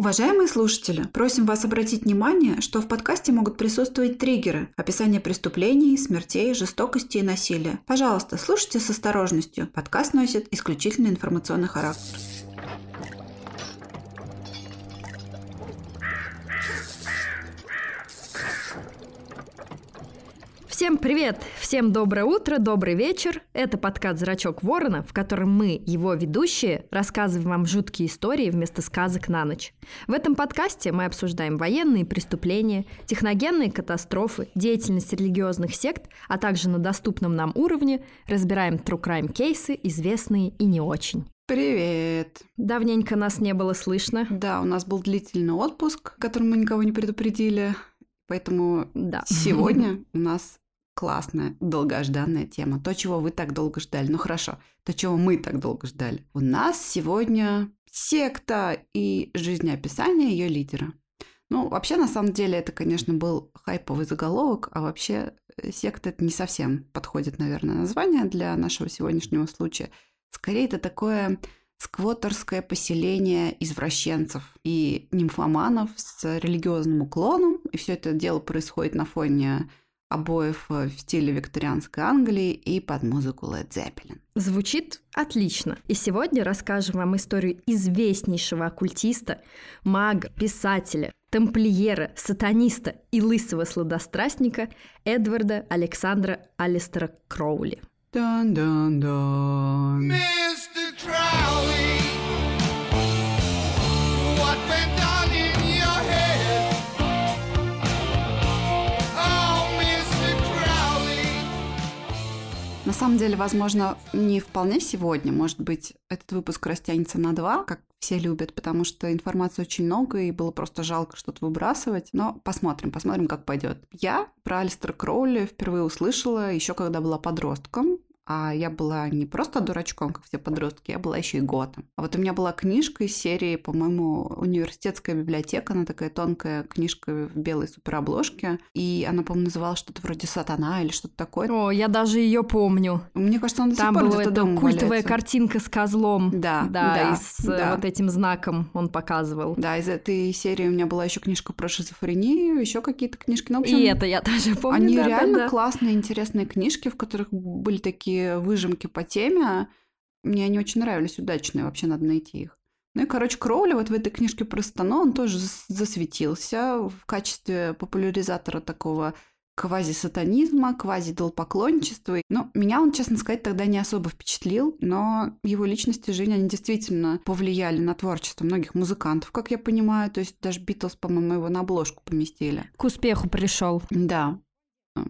Уважаемые слушатели, просим вас обратить внимание, что в подкасте могут присутствовать триггеры, описание преступлений, смертей, жестокости и насилия. Пожалуйста, слушайте с осторожностью. Подкаст носит исключительно информационный характер. Всем привет! Всем доброе утро, добрый вечер. Это подкаст «Зрачок ворона», в котором мы, его ведущие, рассказываем вам жуткие истории вместо сказок на ночь. В этом подкасте мы обсуждаем военные преступления, техногенные катастрофы, деятельность религиозных сект, а также на доступном нам уровне разбираем true crime кейсы, известные и не очень. Привет! Давненько нас не было слышно. Да, у нас был длительный отпуск, которым мы никого не предупредили. Поэтому Да. сегодня у нас классная, долгожданная тема. То, чего вы так долго ждали. Ну хорошо, то, чего мы так долго ждали. У нас сегодня секта и жизнеописание ее лидера. Ну, вообще, на самом деле, это, конечно, был хайповый заголовок, а вообще э, секта это не совсем подходит, наверное, название для нашего сегодняшнего случая. Скорее, это такое сквотерское поселение извращенцев и нимфоманов с религиозным уклоном. И все это дело происходит на фоне обоев э, в стиле викторианской Англии и под музыку Led Zeppelin. Звучит отлично. И сегодня расскажем вам историю известнейшего оккультиста, мага, писателя, тамплиера, сатаниста и лысого сладострастника Эдварда Александра Алистера Кроули. Дан-дан-дан. Mr. Crowley, На самом деле, возможно, не вполне сегодня. Может быть, этот выпуск растянется на два, как все любят, потому что информации очень много, и было просто жалко что-то выбрасывать. Но посмотрим, посмотрим, как пойдет. Я про Алистера Кроули впервые услышала еще когда была подростком. А я была не просто дурачком, как все подростки, я была еще и готом. А вот у меня была книжка из серии, по-моему, университетская библиотека, она такая тонкая книжка в белой суперобложке, и она, по-моему, называлась что-то вроде «Сатана» или что-то такое. О, я даже ее помню. Мне кажется, он до Там сих пор где-то дома культовая валяется. картинка с козлом. Да, да, да, и с э, да. вот этим знаком он показывал. Да, из этой серии у меня была еще книжка про шизофрению, еще какие-то книжки. Ну, общем, И это я тоже помню. они да, да, реально да. классные, интересные книжки, в которых были такие выжимки по теме. Мне они очень нравились, удачные, вообще надо найти их. Ну и, короче, Кроули вот в этой книжке про Стано, он тоже зас- засветился в качестве популяризатора такого квази-сатанизма, квази-долпоклонничества. Но меня он, честно сказать, тогда не особо впечатлил, но его личность и жизнь, они действительно повлияли на творчество многих музыкантов, как я понимаю. То есть даже Битлз, по-моему, его на обложку поместили. К успеху пришел. Да.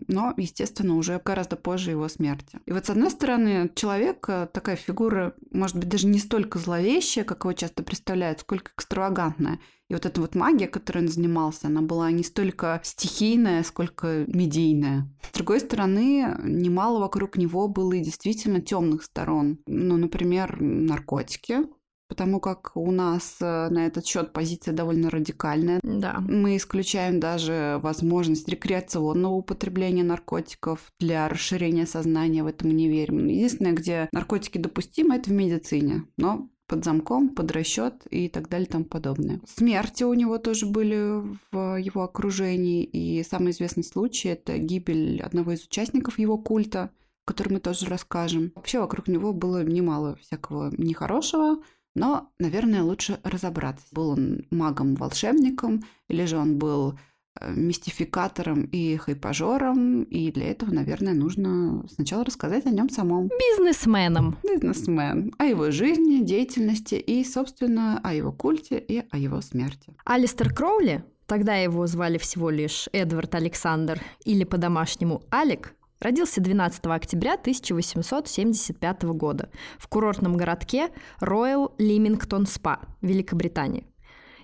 Но, естественно, уже гораздо позже его смерти. И вот, с одной стороны, человек, э, такая фигура, может быть, даже не столько зловещая, как его часто представляют, сколько экстравагантная. И вот эта вот магия, которой он занимался, она была не столько стихийная, сколько медийная. С другой стороны, немало вокруг него было и действительно темных сторон. Ну, например, наркотики, потому как у нас э, на этот счет позиция довольно радикальная. Да. Мы исключаем даже возможность рекреационного употребления наркотиков для расширения сознания, в этом мы не верим. Единственное, где наркотики допустимы, это в медицине, но под замком, под расчет и так далее и тому подобное. Смерти у него тоже были в его окружении, и самый известный случай – это гибель одного из участников его культа, который мы тоже расскажем. Вообще вокруг него было немало всякого нехорошего, но, наверное, лучше разобраться. Был он магом-волшебником, или же он был э, мистификатором и хайпажором, и для этого, наверное, нужно сначала рассказать о нем самом. Бизнесменом. Бизнесмен, о его жизни, деятельности и, собственно, о его культе и о его смерти. Алистер Кроули, тогда его звали всего лишь Эдвард Александр или по-домашнему Алек, родился 12 октября 1875 года в курортном городке Роyal Лимингтон Спа, Великобритания.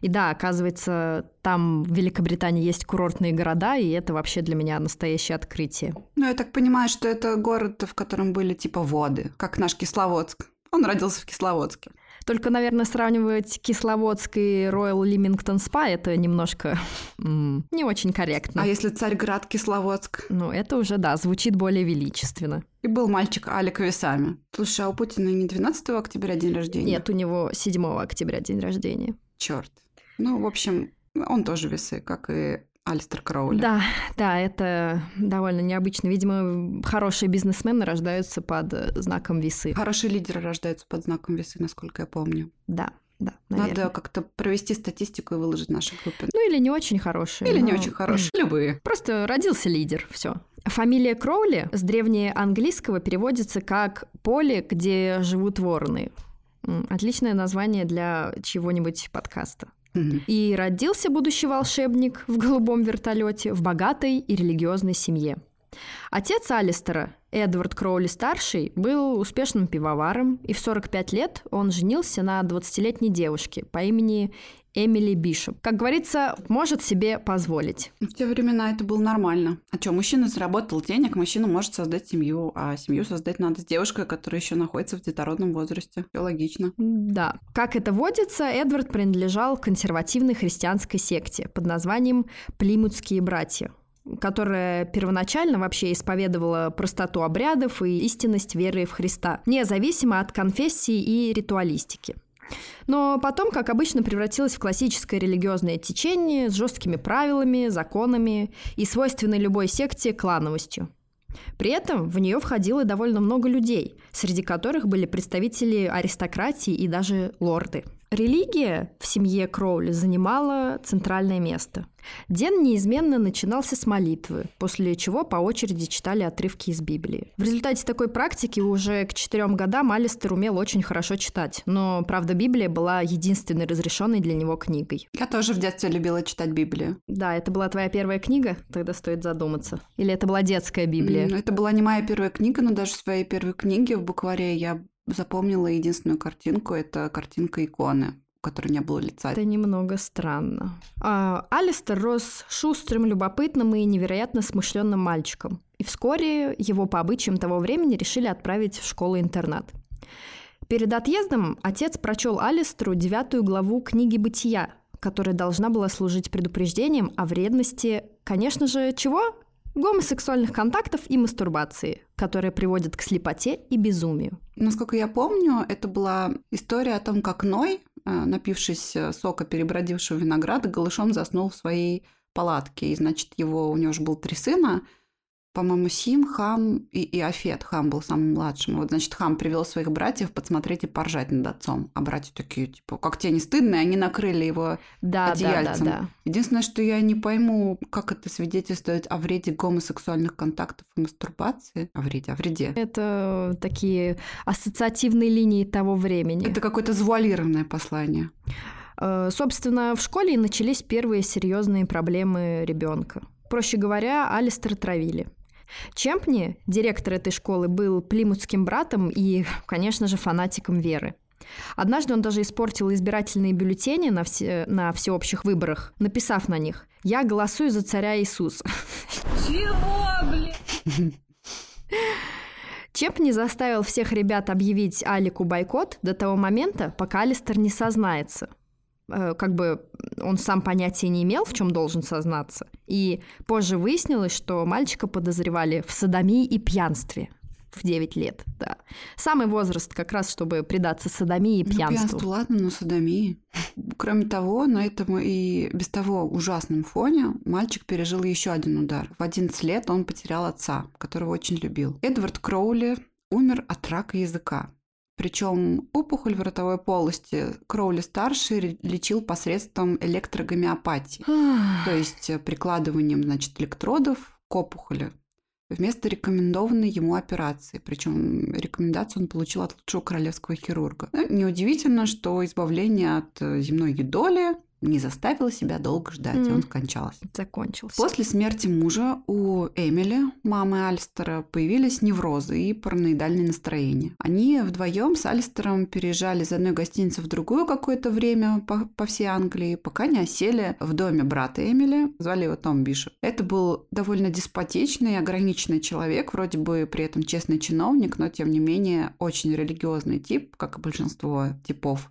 И да, оказывается, там в Великобритании есть курортные города, и это вообще для меня настоящее открытие. Ну, я так понимаю, что это город, в котором были типа воды, как наш Кисловодск. Он родился в Кисловодске. Только, наверное, сравнивать Кисловодск и Royal Лимингтон Спа это немножко м, не очень корректно. А если Царьград, Кисловодск? Ну, это уже, да, звучит более величественно. И был мальчик Алик Весами. Слушай, а у Путина не 12 октября день рождения? Нет, у него 7 октября день рождения. Черт. Ну, в общем, он тоже весы, как и Алистер Кроули. Да, да, это довольно необычно. Видимо, хорошие бизнесмены рождаются под э, знаком весы. Хорошие лидеры рождаются под знаком весы, насколько я помню. Да, да, наверное. Надо как-то провести статистику и выложить в нашей группе. Ну или не очень хорошие. Или не но- очень хорошие. Любые. Просто родился лидер, все. Фамилия Кроули с древнеанглийского переводится как «поле, где живут вороны». Отличное название для чего-нибудь подкаста. И родился будущий волшебник в голубом вертолете в богатой и религиозной семье. Отец Алистера, Эдвард Кроули-старший, был успешным пивоваром, и в 45 лет он женился на 20-летней девушке по имени Эмили Бишоп. Как говорится, может себе позволить. В те времена это было нормально. А что, мужчина заработал денег, мужчина может создать семью, а семью создать надо с девушкой, которая еще находится в детородном возрасте. Все логично. Да. Как это водится, Эдвард принадлежал консервативной христианской секте под названием «Плимутские братья», которая первоначально вообще исповедовала простоту обрядов и истинность веры в Христа, независимо от конфессии и ритуалистики. Но потом, как обычно, превратилась в классическое религиозное течение с жесткими правилами, законами и свойственной любой секте клановостью. При этом в нее входило довольно много людей, среди которых были представители аристократии и даже лорды. Религия в семье Кроули занимала центральное место. День неизменно начинался с молитвы, после чего по очереди читали отрывки из Библии. В результате такой практики уже к четырем годам Алистер умел очень хорошо читать, но, правда, Библия была единственной разрешенной для него книгой. Я тоже в детстве любила читать Библию. Да, это была твоя первая книга? Тогда стоит задуматься. Или это была детская Библия? Это была не моя первая книга, но даже в своей первой книге в букваре я запомнила единственную картинку. Это картинка иконы, у которой не было лица. Это немного странно. А, Алистер рос шустрым, любопытным и невероятно смышленным мальчиком. И вскоре его по обычаям того времени решили отправить в школу-интернат. Перед отъездом отец прочел Алистеру девятую главу книги «Бытия», которая должна была служить предупреждением о вредности, конечно же, чего? Гомосексуальных контактов и мастурбации, которые приводят к слепоте и безумию. Насколько я помню, это была история о том, как Ной, э, напившись э, сока перебродившего винограда, голышом заснул в своей палатке. И, значит, его, у него же было три сына, по-моему, Сим, Хам и, и Афет. Хам был самым младшим. Вот, значит, Хам привел своих братьев посмотреть и поржать над отцом. А братья такие, типа, как тебе не стыдно? И они накрыли его Да, да, да, одеяльцем. да. Единственное, что я не пойму, как это свидетельствует о вреде гомосексуальных контактов и мастурбации. О вреде, о вреде. Это такие ассоциативные линии того времени. Это какое-то завуалированное послание. Э, Собственно, в школе и начались первые серьезные проблемы ребенка. Проще говоря, Алистер травили. Чемпни, директор этой школы, был плимутским братом и, конечно же, фанатиком веры. Однажды он даже испортил избирательные бюллетени на, все, на всеобщих выборах, написав на них «Я голосую за царя Иисуса». Чемпни заставил всех ребят объявить Алику бойкот до того момента, пока Алистер не сознается. Э, Как бы он сам понятия не имел, в чем должен сознаться. И позже выяснилось, что мальчика подозревали в садомии и пьянстве в 9 лет. Да. Самый возраст как раз, чтобы предаться садомии и Ну, пьянству. ладно, но садомии. Кроме того, на этом и без того ужасном фоне мальчик пережил еще один удар. В 11 лет он потерял отца, которого очень любил. Эдвард Кроули умер от рака языка. Причем опухоль в ротовой полости Кроули-старший лечил посредством электрогомеопатии. То есть э, прикладыванием, значит, электродов к опухоли вместо рекомендованной ему операции. Причем рекомендацию он получил от лучшего королевского хирурга. Ну, Неудивительно, что избавление от э, земной едоли не заставило себя долго ждать, и Мгм. он скончался. Закончился. После смерти мужа у Эмили, мамы Альстера, появились неврозы и параноидальные настроения. Они вдвоем с Альстером переезжали из одной гостиницы в другую какое-то время по, по всей Англии, пока не осели в доме брата Эмили. Звали его Том Бишоп. Это был довольно деспотичный и ограниченный человек, вроде бы при этом честный чиновник, но тем не менее очень религиозный тип, как и большинство типов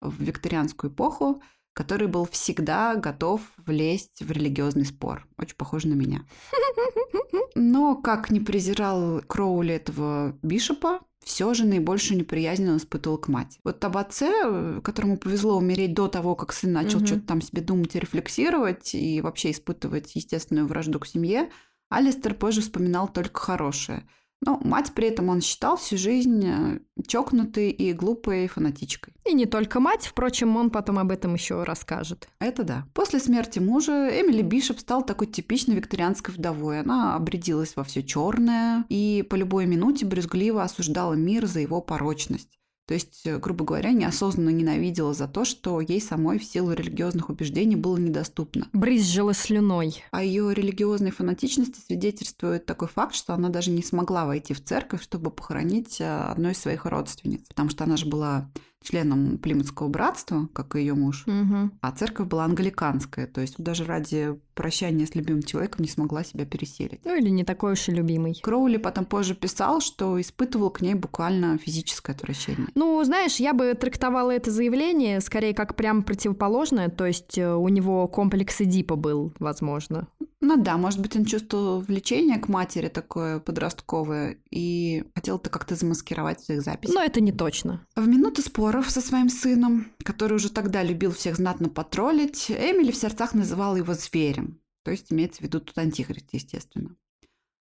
в викторианскую эпоху. Который был всегда готов влезть в религиозный спор. Очень похоже на меня. Но как не презирал Кроули этого Бишопа, все же наибольшую неприязнь он испытывал к матери. Вот об отце, которому повезло умереть до того, как сын начал Мгм. что-то там себе думать и рефлексировать, и вообще испытывать естественную вражду к семье, Алистер позже вспоминал только хорошее. Но мать при этом он считал всю жизнь э, чокнутой и глупой фанатичкой. И не только мать, впрочем, он потом об этом еще расскажет. Это да. После смерти мужа Эмили Бишоп стала такой типичной викторианской вдовой. Она обрядилась во все черное и по любой минуте брюзгливо осуждала мир за его порочность. То есть, э, грубо говоря, неосознанно ненавидела за то, что ей самой в силу религиозных убеждений было недоступно. Брызжила слюной. О ее религиозной фанатичности свидетельствует такой факт, что она даже не смогла войти в церковь, чтобы похоронить э, одну из своих родственниц. Потому что она же была членом Плимутского братства, как и ее муж. Мгм. А церковь была англиканская, то есть даже ради прощания с любимым человеком не смогла себя переселить. Ну или не такой уж и любимый. Кроули потом позже писал, что испытывал к ней буквально физическое отвращение. Ну, знаешь, я бы трактовала это заявление скорее как прям противоположное, то есть э, у него комплекс Эдипа был, возможно. Ну да, может быть, он чувствовал влечение к матери такое подростковое и хотел это как-то замаскировать в своих записях. Но это не точно. В минуты споров со своим сыном, который уже тогда любил всех знатно потроллить, Эмили в сердцах называла его зверем. То есть имеется в виду тут антихрист, естественно.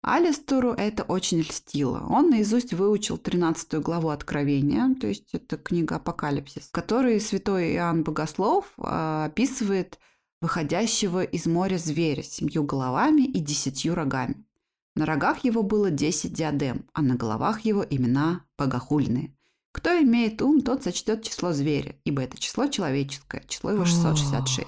Алистеру это очень льстило. Он наизусть выучил 13 главу Откровения, то есть это книга Апокалипсис, в которой святой Иоанн Богослов а, описывает выходящего из моря зверя с семью головами и десятью рогами. На рогах его было 10 диадем, а на головах его имена богохульные. Кто имеет ум, тот сочтет число зверя, ибо это число человеческое, число его 666.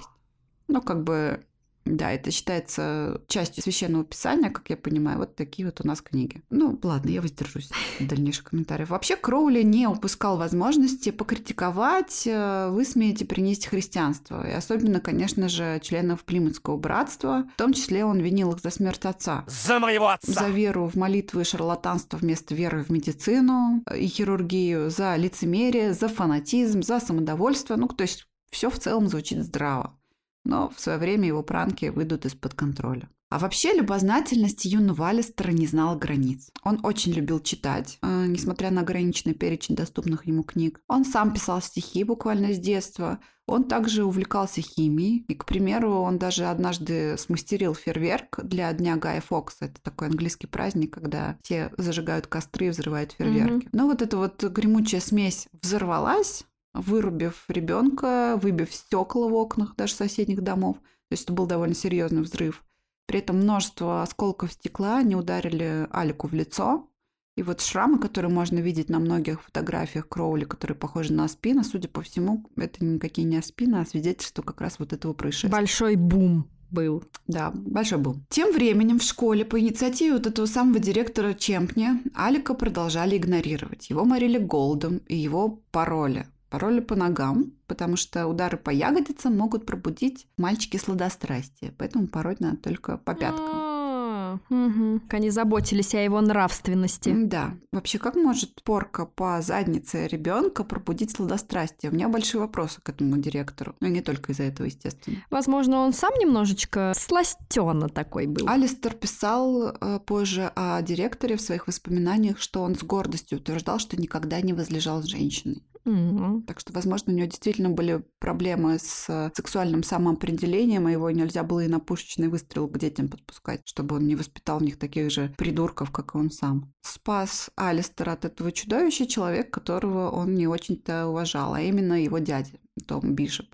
Ну, как бы, да, это считается частью священного писания, как я понимаю. Вот такие вот у нас книги. Ну, ладно, я воздержусь от дальнейших комментариев. Вообще, Кроули не упускал возможности покритиковать, э, высмеять и принести христианство. И особенно, конечно же, членов Плимутского братства. В том числе он винил их за смерть отца. За моего отца! За веру в молитвы и шарлатанство вместо веры в медицину и хирургию, за лицемерие, за фанатизм, за самодовольство. Ну, то есть все в целом звучит здраво. Но в свое время его пранки выйдут из-под контроля. А вообще любознательность юного Алистера не знала границ. Он очень любил читать, э, несмотря на ограниченный перечень доступных ему книг. Он сам писал стихи буквально с детства. Он также увлекался химией. И, к примеру, он даже однажды смастерил фейерверк для Дня Гая Фокса. Это такой английский праздник, когда все зажигают костры и взрывают фейерверки. Но вот эта вот гремучая смесь взорвалась, вырубив ребенка, выбив стекла в окнах даже соседних домов. То есть это был довольно серьезный взрыв. При этом множество осколков стекла не ударили Алику в лицо. И вот шрамы, которые можно видеть на многих фотографиях Кроули, которые похожи на Аспина, судя по всему, это никакие не Аспины, а свидетельство как раз вот этого происшествия. Большой бум был. Да, большой был. Тем временем в школе по инициативе вот этого самого директора Чемпни Алика продолжали игнорировать. Его морили голодом и его пароли. Пароли по ногам, потому что удары по ягодицам могут пробудить в мальчике сладострастие. Поэтому пороть надо только по пяткам. Мгм. Они заботились о его нравственности. Да. Вообще, как может порка по заднице ребенка пробудить сладострастие? У меня большие вопросы к этому директору. Ну не только из-за этого, естественно. Возможно, он сам немножечко сластёно такой был. Алистер писал э, позже о директоре в своих воспоминаниях, что он с гордостью утверждал, что никогда не возлежал с женщиной. Мгм. Так что, возможно, у него действительно были проблемы с э, сексуальным самоопределением, и его нельзя было и на пушечный выстрел к детям подпускать, чтобы он не воспитал в них таких же придурков, как и он сам. Спас Алистера от этого чудовища человек, которого он не очень-то уважал, а именно его дядя, Том Бишоп.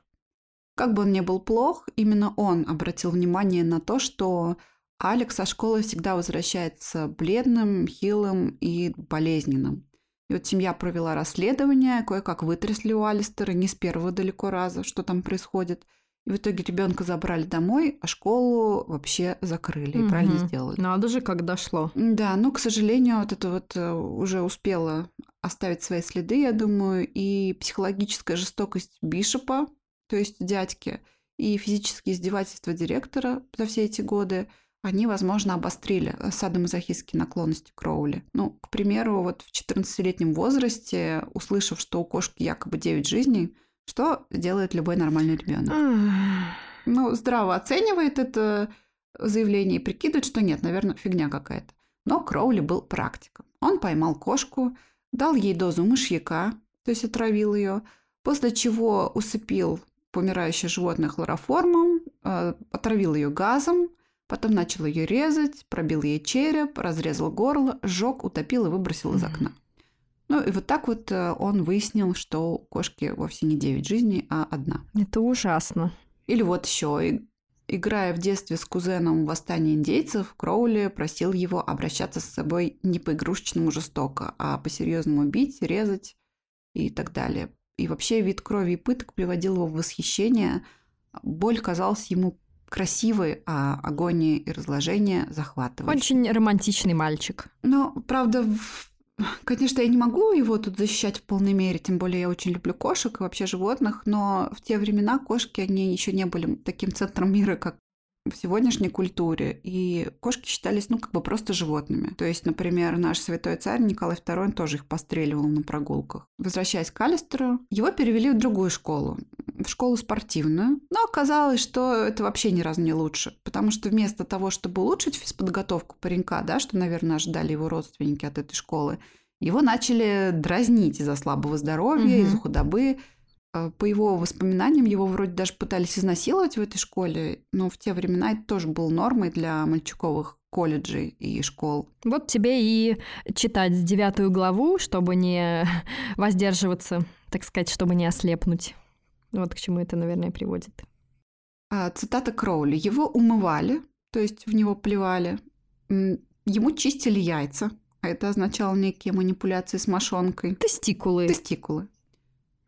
Как бы он ни был плох, именно он обратил внимание на то, что Алекс со школы всегда возвращается бледным, хилым и болезненным. И вот семья провела расследование, кое-как вытрясли у Алистера не с первого далеко раза, что там происходит. И в итоге ребенка забрали домой, а школу вообще закрыли. И правильно сделали. Надо же, как дошло. Да, но, к сожалению, вот это вот э, уже успело оставить свои следы, я думаю, и психологическая жестокость Бишопа, то есть дядьки, и физические издевательства директора за все эти годы, они, возможно, обострили э, садомазохистские наклонности Кроули. Ну, к примеру, вот в 14-летнем возрасте, услышав, что у кошки якобы 9 жизней, что делает любой нормальный ребенок. Ну, здраво оценивает это заявление и прикидывает, что нет, наверное, фигня какая-то. Но Кроули был практиком. Он поймал кошку, дал ей дозу мышьяка, то есть отравил ее, после чего усыпил помирающее животное хлороформом, э, отравил ее газом, потом начал ее резать, пробил ей череп, разрезал горло, сжег, утопил и выбросил из окна. Ну и вот так вот э, он выяснил, что у кошки вовсе не 9 жизней, а одна. Это ужасно. Или вот еще, играя в детстве с кузеном в «Восстание индейцев», Кроули просил его обращаться с собой не по-игрушечному жестоко, а по-серьезному бить, резать и так далее. И вообще вид крови и пыток приводил его в восхищение. Боль казалась ему красивой, а агония и разложение захватывающей. Очень романтичный мальчик. Но, правда, в- конечно, я не могу его тут защищать в полной мере, тем более я очень люблю кошек и вообще животных, но в те времена кошки, они еще не были таким центром мира, как в сегодняшней культуре, и кошки считались, ну, как бы просто животными. То есть, например, наш святой царь Николай II он тоже их постреливал на прогулках. Возвращаясь к Алистеру, его перевели в другую школу, в школу спортивную, но оказалось, что это вообще ни разу не лучше, потому что вместо того, чтобы улучшить физподготовку паренька, да, что, наверное, ожидали его родственники от этой школы, его начали дразнить из-за слабого здоровья, Мгм. из-за худобы. Э, По его воспоминаниям, его вроде даже пытались изнасиловать в этой школе, но в те времена это тоже было нормой для мальчуковых колледжей и школ. Вот тебе и читать девятую главу, чтобы не воздерживаться, так сказать, чтобы не ослепнуть. Вот к чему это, наверное, приводит. А, Цитата Кроули. Его умывали, то есть в него плевали, ему чистили яйца, а это означало некие манипуляции с мошонкой, Тестикулы. тестикулы.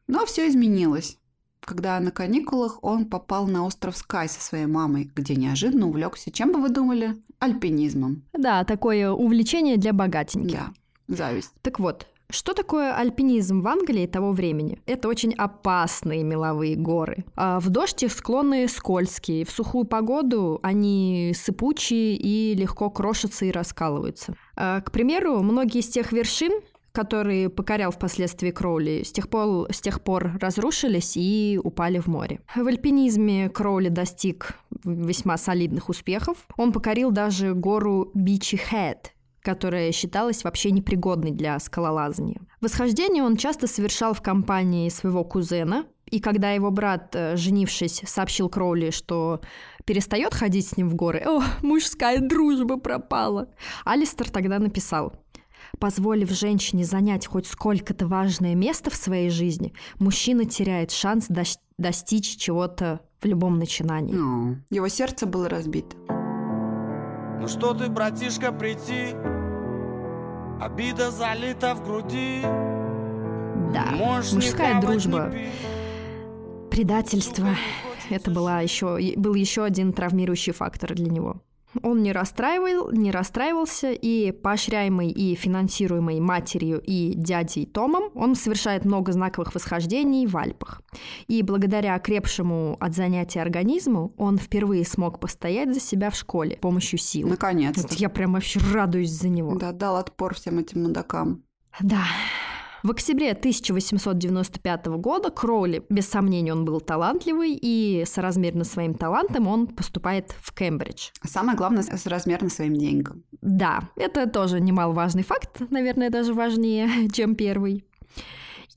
Но все изменилось, когда на каникулах он попал на остров Скай со своей мамой, где неожиданно увлекся, чем бы вы думали, альпинизмом. Да, такое увлечение для богатеньких. Да, зависть. Так вот, что такое альпинизм в Англии того времени? Это очень опасные меловые горы. А в дождь их склоны скользкие, в сухую погоду они сыпучие и легко крошатся и раскалываются. А, К примеру, многие из тех вершин, которые покорял впоследствии Кроули, с тех пор, с тех пор разрушились и упали в море. В альпинизме Кроули достиг весьма солидных успехов. Он покорил даже гору Бичи Хэт, которая считалась вообще непригодной для скалолазания. Восхождение он часто совершал в компании своего кузена, и когда его брат, э, женившись, сообщил Кроули, что перестает ходить с ним в горы, «О, мужская дружба пропала!» Алистер тогда написал Позволив женщине занять хоть сколько-то важное место в своей жизни, мужчина теряет шанс дос- достичь чего-то в любом начинании. Ну, Его сердце было разбито. Ну что ты, братишка, прийти? Обида залита в груди. Да, Можешь мужская дружба, предательство. Это была еще, был еще один травмирующий фактор для него. Он не расстраивал, не расстраивался, и поощряемый и финансируемый матерью и дядей Томом, он совершает много знаковых восхождений в Альпах. И благодаря окрепшему от занятия организму, он впервые смог постоять за себя в школе с помощью сил. Наконец-то. Вот я прям вообще радуюсь за него. Да, дал отпор всем этим мудакам. Да. В октябре 1895 года Кроули, без сомнения, он был талантливый, и соразмерно своим талантом он поступает в Кембридж. Самое главное, с размерно своим деньгам. Да, это тоже немаловажный факт, наверное, даже важнее, чем первый.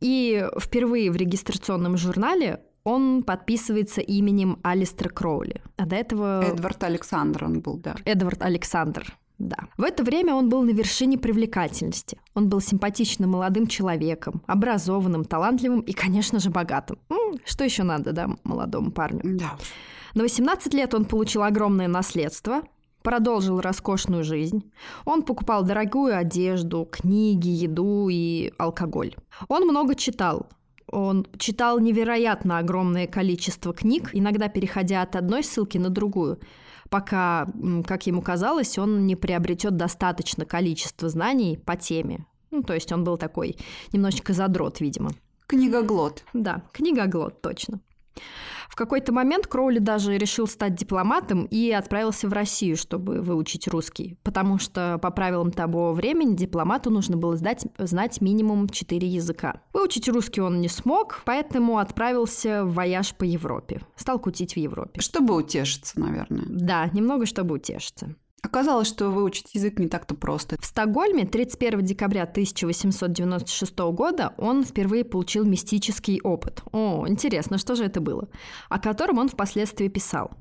И впервые в регистрационном журнале он подписывается именем Алистер Кроули. А до этого... Эдвард Александр он был, да. Эдвард Александр. Да. В это время он был на вершине привлекательности. Он был симпатичным молодым человеком, образованным, талантливым и, конечно же, богатым. Что еще надо, да, молодому парню? Да. На 18 лет он получил огромное наследство, продолжил роскошную жизнь. Он покупал дорогую одежду, книги, еду и алкоголь. Он много читал. Он читал невероятно огромное количество книг, иногда переходя от одной ссылки на другую, пока, как ему казалось, он не приобретет достаточно количества знаний по теме. Ну, то есть он был такой немножечко задрот, видимо. Книгоглот. Да, книгоглот, точно. В какой-то момент Кроули даже решил стать дипломатом и отправился в Россию, чтобы выучить русский, потому что по правилам того времени дипломату нужно было сдать, знать минимум 4 языка. Выучить русский он не смог, поэтому отправился в вояж по Европе. Стал кутить в Европе. Чтобы утешиться, наверное. Да, немного чтобы утешиться. Оказалось, что выучить язык не так-то просто. В Стокгольме 31 декабря 1896 года он впервые получил мистический опыт. О, интересно, что же это было? О котором он впоследствии писал.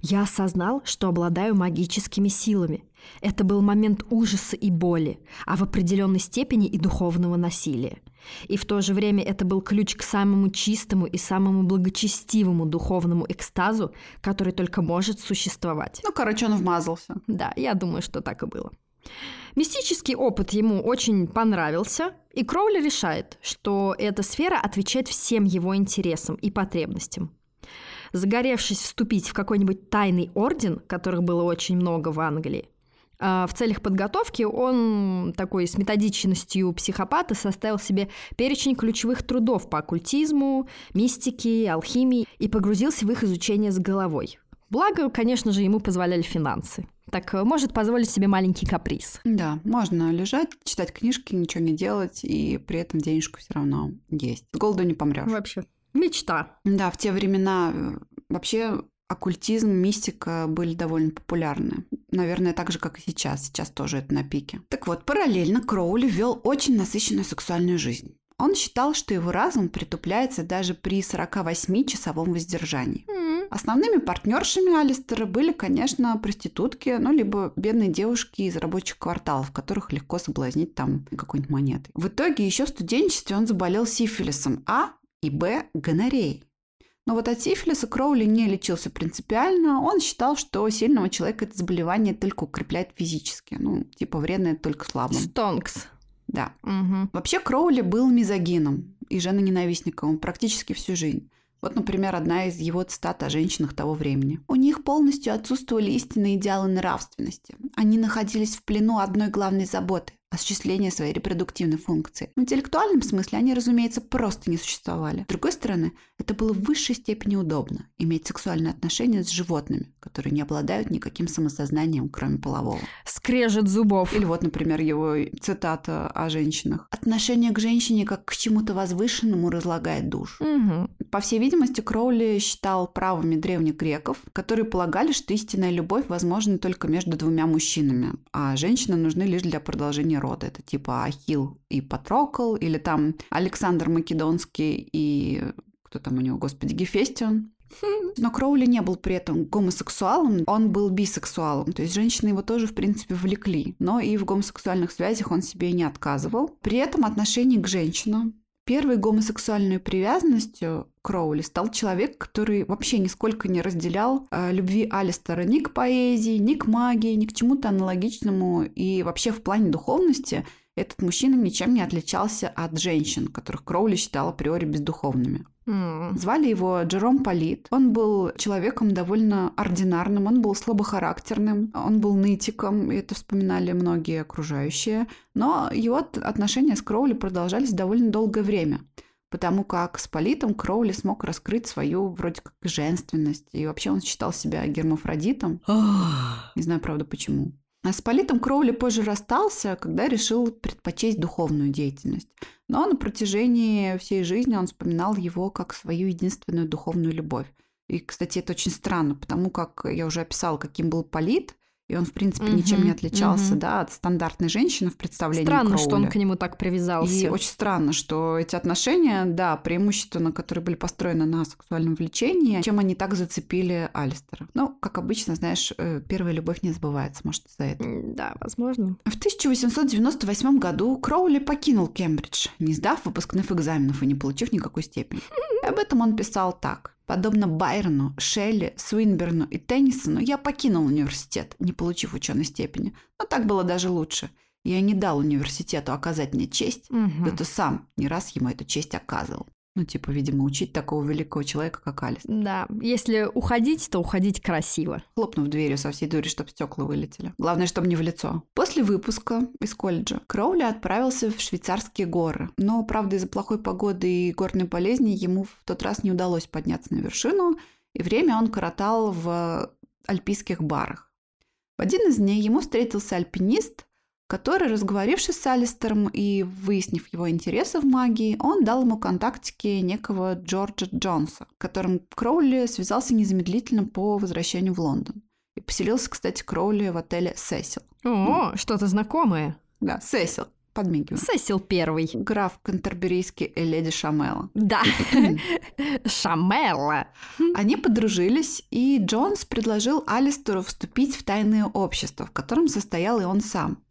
Я осознал, что обладаю магическими силами. Это был момент ужаса и боли, а в определенной степени и духовного насилия. И в то же время это был ключ к самому чистому и самому благочестивому духовному экстазу, который только может существовать. Ну, короче, он вмазался. Да, я думаю, что так и было. Мистический опыт ему очень понравился, и Кроули решает, что эта сфера отвечает всем его интересам и потребностям. Загоревшись вступить в какой-нибудь тайный орден, которых было очень много в Англии, в целях подготовки он такой с методичностью психопата составил себе перечень ключевых трудов по оккультизму, мистике, алхимии и погрузился в их изучение с головой. Благо, конечно же, ему позволяли финансы. Так э, может позволить себе маленький каприз. Да, можно лежать, читать книжки, ничего не делать, и при этом денежку все равно есть. С голоду не помрешь. Вообще. Мечта. Да, в те времена э, вообще оккультизм, мистика были довольно популярны. Наверное, так же, как и сейчас. Сейчас тоже это на пике. Так вот, параллельно Кроули вел очень насыщенную сексуальную жизнь. Он считал, что его разум притупляется даже при 48-часовом воздержании. Mm. Основными партнершами Алистера были, конечно, проститутки, ну, либо бедные девушки из рабочих кварталов, которых легко соблазнить там какой-нибудь монетой. В итоге еще в студенчестве он заболел сифилисом А и Б – гонореей. Но вот от сифилиса Кроули не лечился принципиально. Он считал, что сильного человека это заболевание только укрепляет физически. Ну, типа вредное только слабым. Стонкс. Да. Угу. Вообще Кроули был мизогином и женоненавистником практически всю жизнь. Вот, например, одна из его цитат о женщинах того времени. «У них полностью отсутствовали истинные идеалы нравственности. Они находились в плену одной главной заботы осуществления своей репродуктивной функции. В интеллектуальном смысле они, разумеется, просто не существовали. С другой стороны, это было в высшей степени удобно – иметь сексуальные отношения с животными, которые не обладают никаким самосознанием, кроме полового. Скрежет зубов. Или вот, например, его цитата о женщинах. «Отношение к женщине как к чему-то возвышенному разлагает душу». Угу. По всей видимости, Кроули считал правыми древних греков, которые полагали, что истинная любовь возможна только между двумя мужчинами, а женщины нужны лишь для продолжения рода. Это типа Ахил и Патрокл, или там Александр Македонский и кто там у него, господи, Гефестион. Но Кроули не был при этом гомосексуалом, он был бисексуалом. То есть женщины его тоже, в принципе, влекли. Но и в гомосексуальных связях он себе не отказывал. При этом отношение к женщинам Первой гомосексуальной привязанностью Кроули стал человек, который вообще нисколько не разделял э, любви Алистера ни к поэзии, ни к магии, ни к чему-то аналогичному. И вообще в плане духовности этот мужчина ничем не отличался от женщин, которых Кроули считал априори бездуховными. М. Звали его Джером Полит. Он был человеком довольно ординарным, он был слабохарактерным, он был нытиком, и это вспоминали многие окружающие. Но его от- отношения с Кроули продолжались довольно долгое время, потому как с Политом Кроули смог раскрыть свою вроде как женственность, и вообще он считал себя гермафродитом. Не знаю, правда, почему. А с Политом Кроули позже расстался, когда решил предпочесть духовную деятельность. Но на протяжении всей жизни он вспоминал его как свою единственную духовную любовь. И, кстати, это очень странно, потому как я уже описала, каким был Полит, и он, в принципе, Мгм, ничем не отличался мгм. да, от стандартной женщины в представлении Странно, что он Кроули. к нему так привязался. И очень странно, что эти отношения, да, преимущественно, которые были построены на сексуальном влечении, чем они так зацепили Алистера. Ну, как обычно, знаешь, э, первая любовь не забывается, может, из-за этого. М, Да, возможно. В 1898 году Кроули покинул Кембридж, не сдав выпускных экзаменов и не получив никакой степени. Об этом он писал так. Подобно Байрону, Шелли, Суинберну и Теннисону, я покинул университет, не получив ученой степени. Но так было даже лучше. Я не дал университету оказать мне честь, да ты сам не раз ему эту честь оказывал. Ну, типа, видимо, учить такого великого человека, как Алис. Да, если уходить, то уходить красиво. Хлопнув дверью со всей дури, чтобы стекла вылетели. Главное, чтобы не в лицо. После выпуска из колледжа Кроули отправился в швейцарские горы. Но, правда, из-за плохой погоды и горной болезни ему в тот раз не удалось подняться на вершину, и время он коротал в альпийских барах. В один из дней ему встретился альпинист, который, разговорившись с Алистером и выяснив его интересы в магии, он дал ему контактики некого Джорджа Джонса, которым Кроули связался незамедлительно по возвращению в Лондон. И поселился, кстати, Кроули в отеле «Сесил». О, что-то знакомое. Да, «Сесил». Подмигиваю. Сесил первый. Граф Кантерберийский и леди Шамела. Да, Шамела. Они подружились, и Джонс предложил Алистеру вступить в тайное общество, в котором состоял и он сам.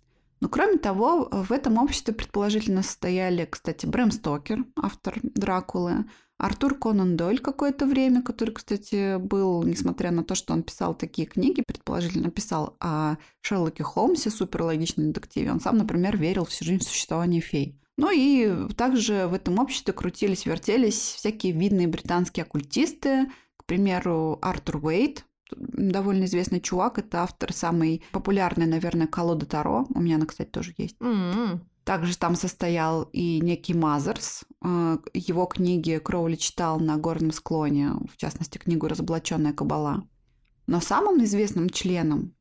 Но кроме того, в этом обществе предположительно состояли, кстати, Брэм Стокер, автор Дракулы, Артур Конан Дойль какое-то время, который, кстати, был, несмотря на то, что он писал такие книги, предположительно писал о Шерлоке Холмсе, суперлогичном детективе. Он сам, например, верил всю жизнь в существование фей. Ну и также в этом обществе крутились-вертелись всякие видные британские оккультисты, к примеру, Артур Уэйт, довольно известный чувак. Это автор самой популярной, наверное, колоды Таро. У меня она, кстати, тоже есть. М-м. Также там состоял и некий Мазерс. Э, Его книги Кроули читал на горном склоне, в частности, книгу «Разоблаченная кабала». Но самым известным членом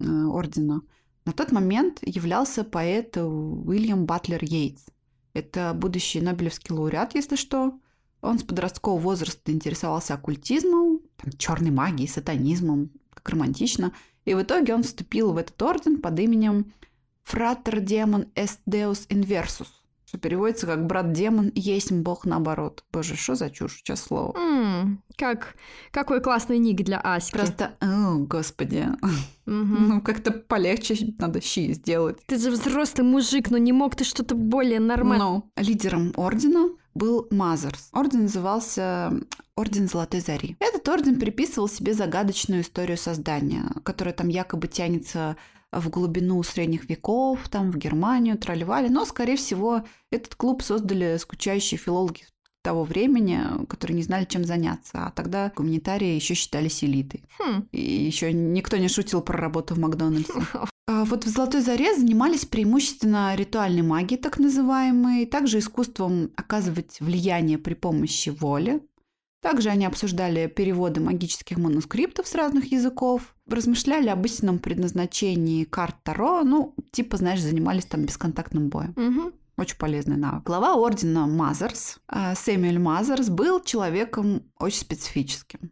э, ордена на тот момент являлся поэт Уильям Батлер Йейтс. Это будущий Нобелевский лауреат, если что. Он с подросткового возраста интересовался оккультизмом, черной магией, сатанизмом, как романтично. И в итоге он вступил в этот орден под именем Фратер Демон Est Deus Inversus, что переводится как «брат-демон есть бог наоборот». Боже, что за чушь, сейчас слово. М, Как, какой классный ник для Аськи. Просто, о, господи, Мгм. ну как-то полегче надо щи сделать. Ты же взрослый мужик, но не мог ты что-то более нормальное? Но лидером ордена был Мазерс. Орден назывался Орден Золотой Зари. Этот орден приписывал себе загадочную историю создания, которая там якобы тянется в глубину средних веков, там в Германию, тролливали. Но, скорее всего, этот клуб создали скучающие филологи того времени, которые не знали, чем заняться. А тогда гуманитарии еще считались элитой. Хм. И еще никто не шутил про работу в Макдональдсе. А Вот в «Золотой заре» занимались преимущественно ритуальной магией, так называемой, также искусством оказывать влияние при помощи воли. Также они обсуждали переводы магических манускриптов с разных языков, размышляли об истинном предназначении карт Таро, ну, типа, знаешь, занимались там бесконтактным боем. Мгм. Очень полезный навык. Глава ордена Мазерс, э, Сэмюэль Мазерс, был человеком очень специфическим.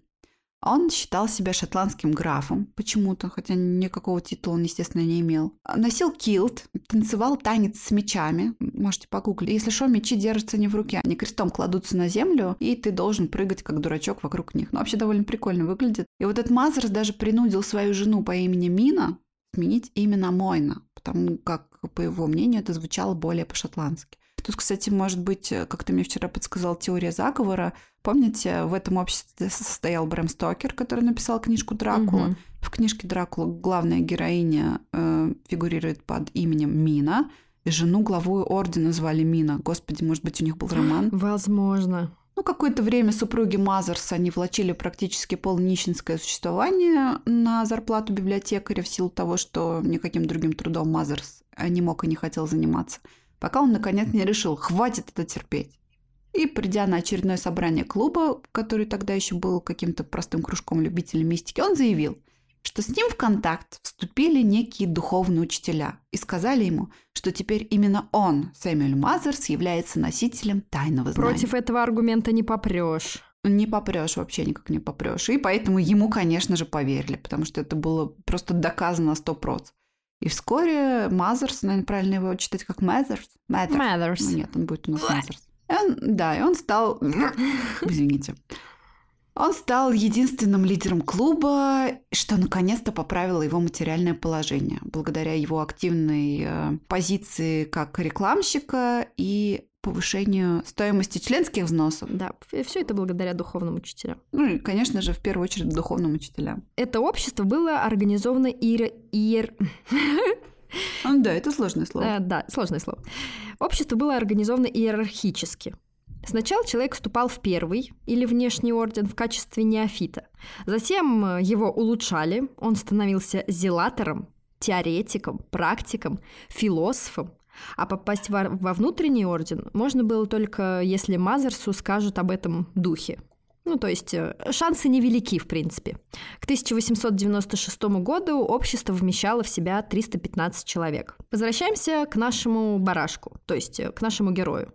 Он считал себя шотландским графом почему-то, хотя никакого титула он, естественно, не имел. Носил килт, танцевал танец с мечами. Можете погуглить. Если что, мечи держатся не в руке, они крестом кладутся на землю, и ты должен прыгать как дурачок вокруг них. Ну, вообще довольно прикольно выглядит. И вот этот Мазерс даже принудил свою жену по имени Мина сменить имя на Мойна, потому как, по его мнению, это звучало более по-шотландски. Тут, кстати, может быть, э, как ты мне вчера подсказал, теория заговора. Помните, в этом обществе состоял Брэм Стокер, который написал книжку Дракула. Мгм. В книжке Дракула главная героиня э, фигурирует под именем Мина, и жену главу ордена звали Мина. Господи, может быть, у них был роман? Возможно. Ну, какое-то время супруги Мазерс, они влачили практически полнищенское существование на зарплату библиотекаря в силу того, что никаким другим трудом Мазерс не мог и не хотел заниматься. Пока он, наконец, не решил, хватит это терпеть. И, придя на очередное собрание клуба, который тогда еще был каким-то простым кружком любителей мистики, он заявил, что с ним в контакт вступили некие духовные учителя и сказали ему, что теперь именно он, Сэмюэль Мазерс, является носителем тайного знания. Против этого аргумента не попрешь. Не попрешь, вообще никак не попрешь. И поэтому ему, конечно же, поверили, потому что это было просто доказано сто проц. И вскоре Мазерс, наверное, правильно его читать как Мазерс? Мазерс. Ну, нет, он будет у нас Мазерс. Он- да, и он стал... Извините. Он стал единственным лидером клуба, что наконец-то поправило его материальное положение, благодаря его активной э, позиции как рекламщика и повышению стоимости членских взносов. Да, все это благодаря духовным учителям. Ну и, конечно же, в первую очередь духовным учителям. Это общество было организовано иер... иер... Ну да, это сложное слово. Э, да, сложное слово. Общество было организовано иерархически. Сначала человек вступал в первый или внешний орден в качестве неофита. Затем э, его улучшали, он становился зелатором, теоретиком, практиком, философом. А попасть во, во внутренний орден можно было только, если Мазерсу скажут об этом духе. Ну, то есть э, шансы невелики, в принципе. К 1896 году общество вмещало в себя 315 человек. Возвращаемся к нашему барашку, то есть э, к нашему герою.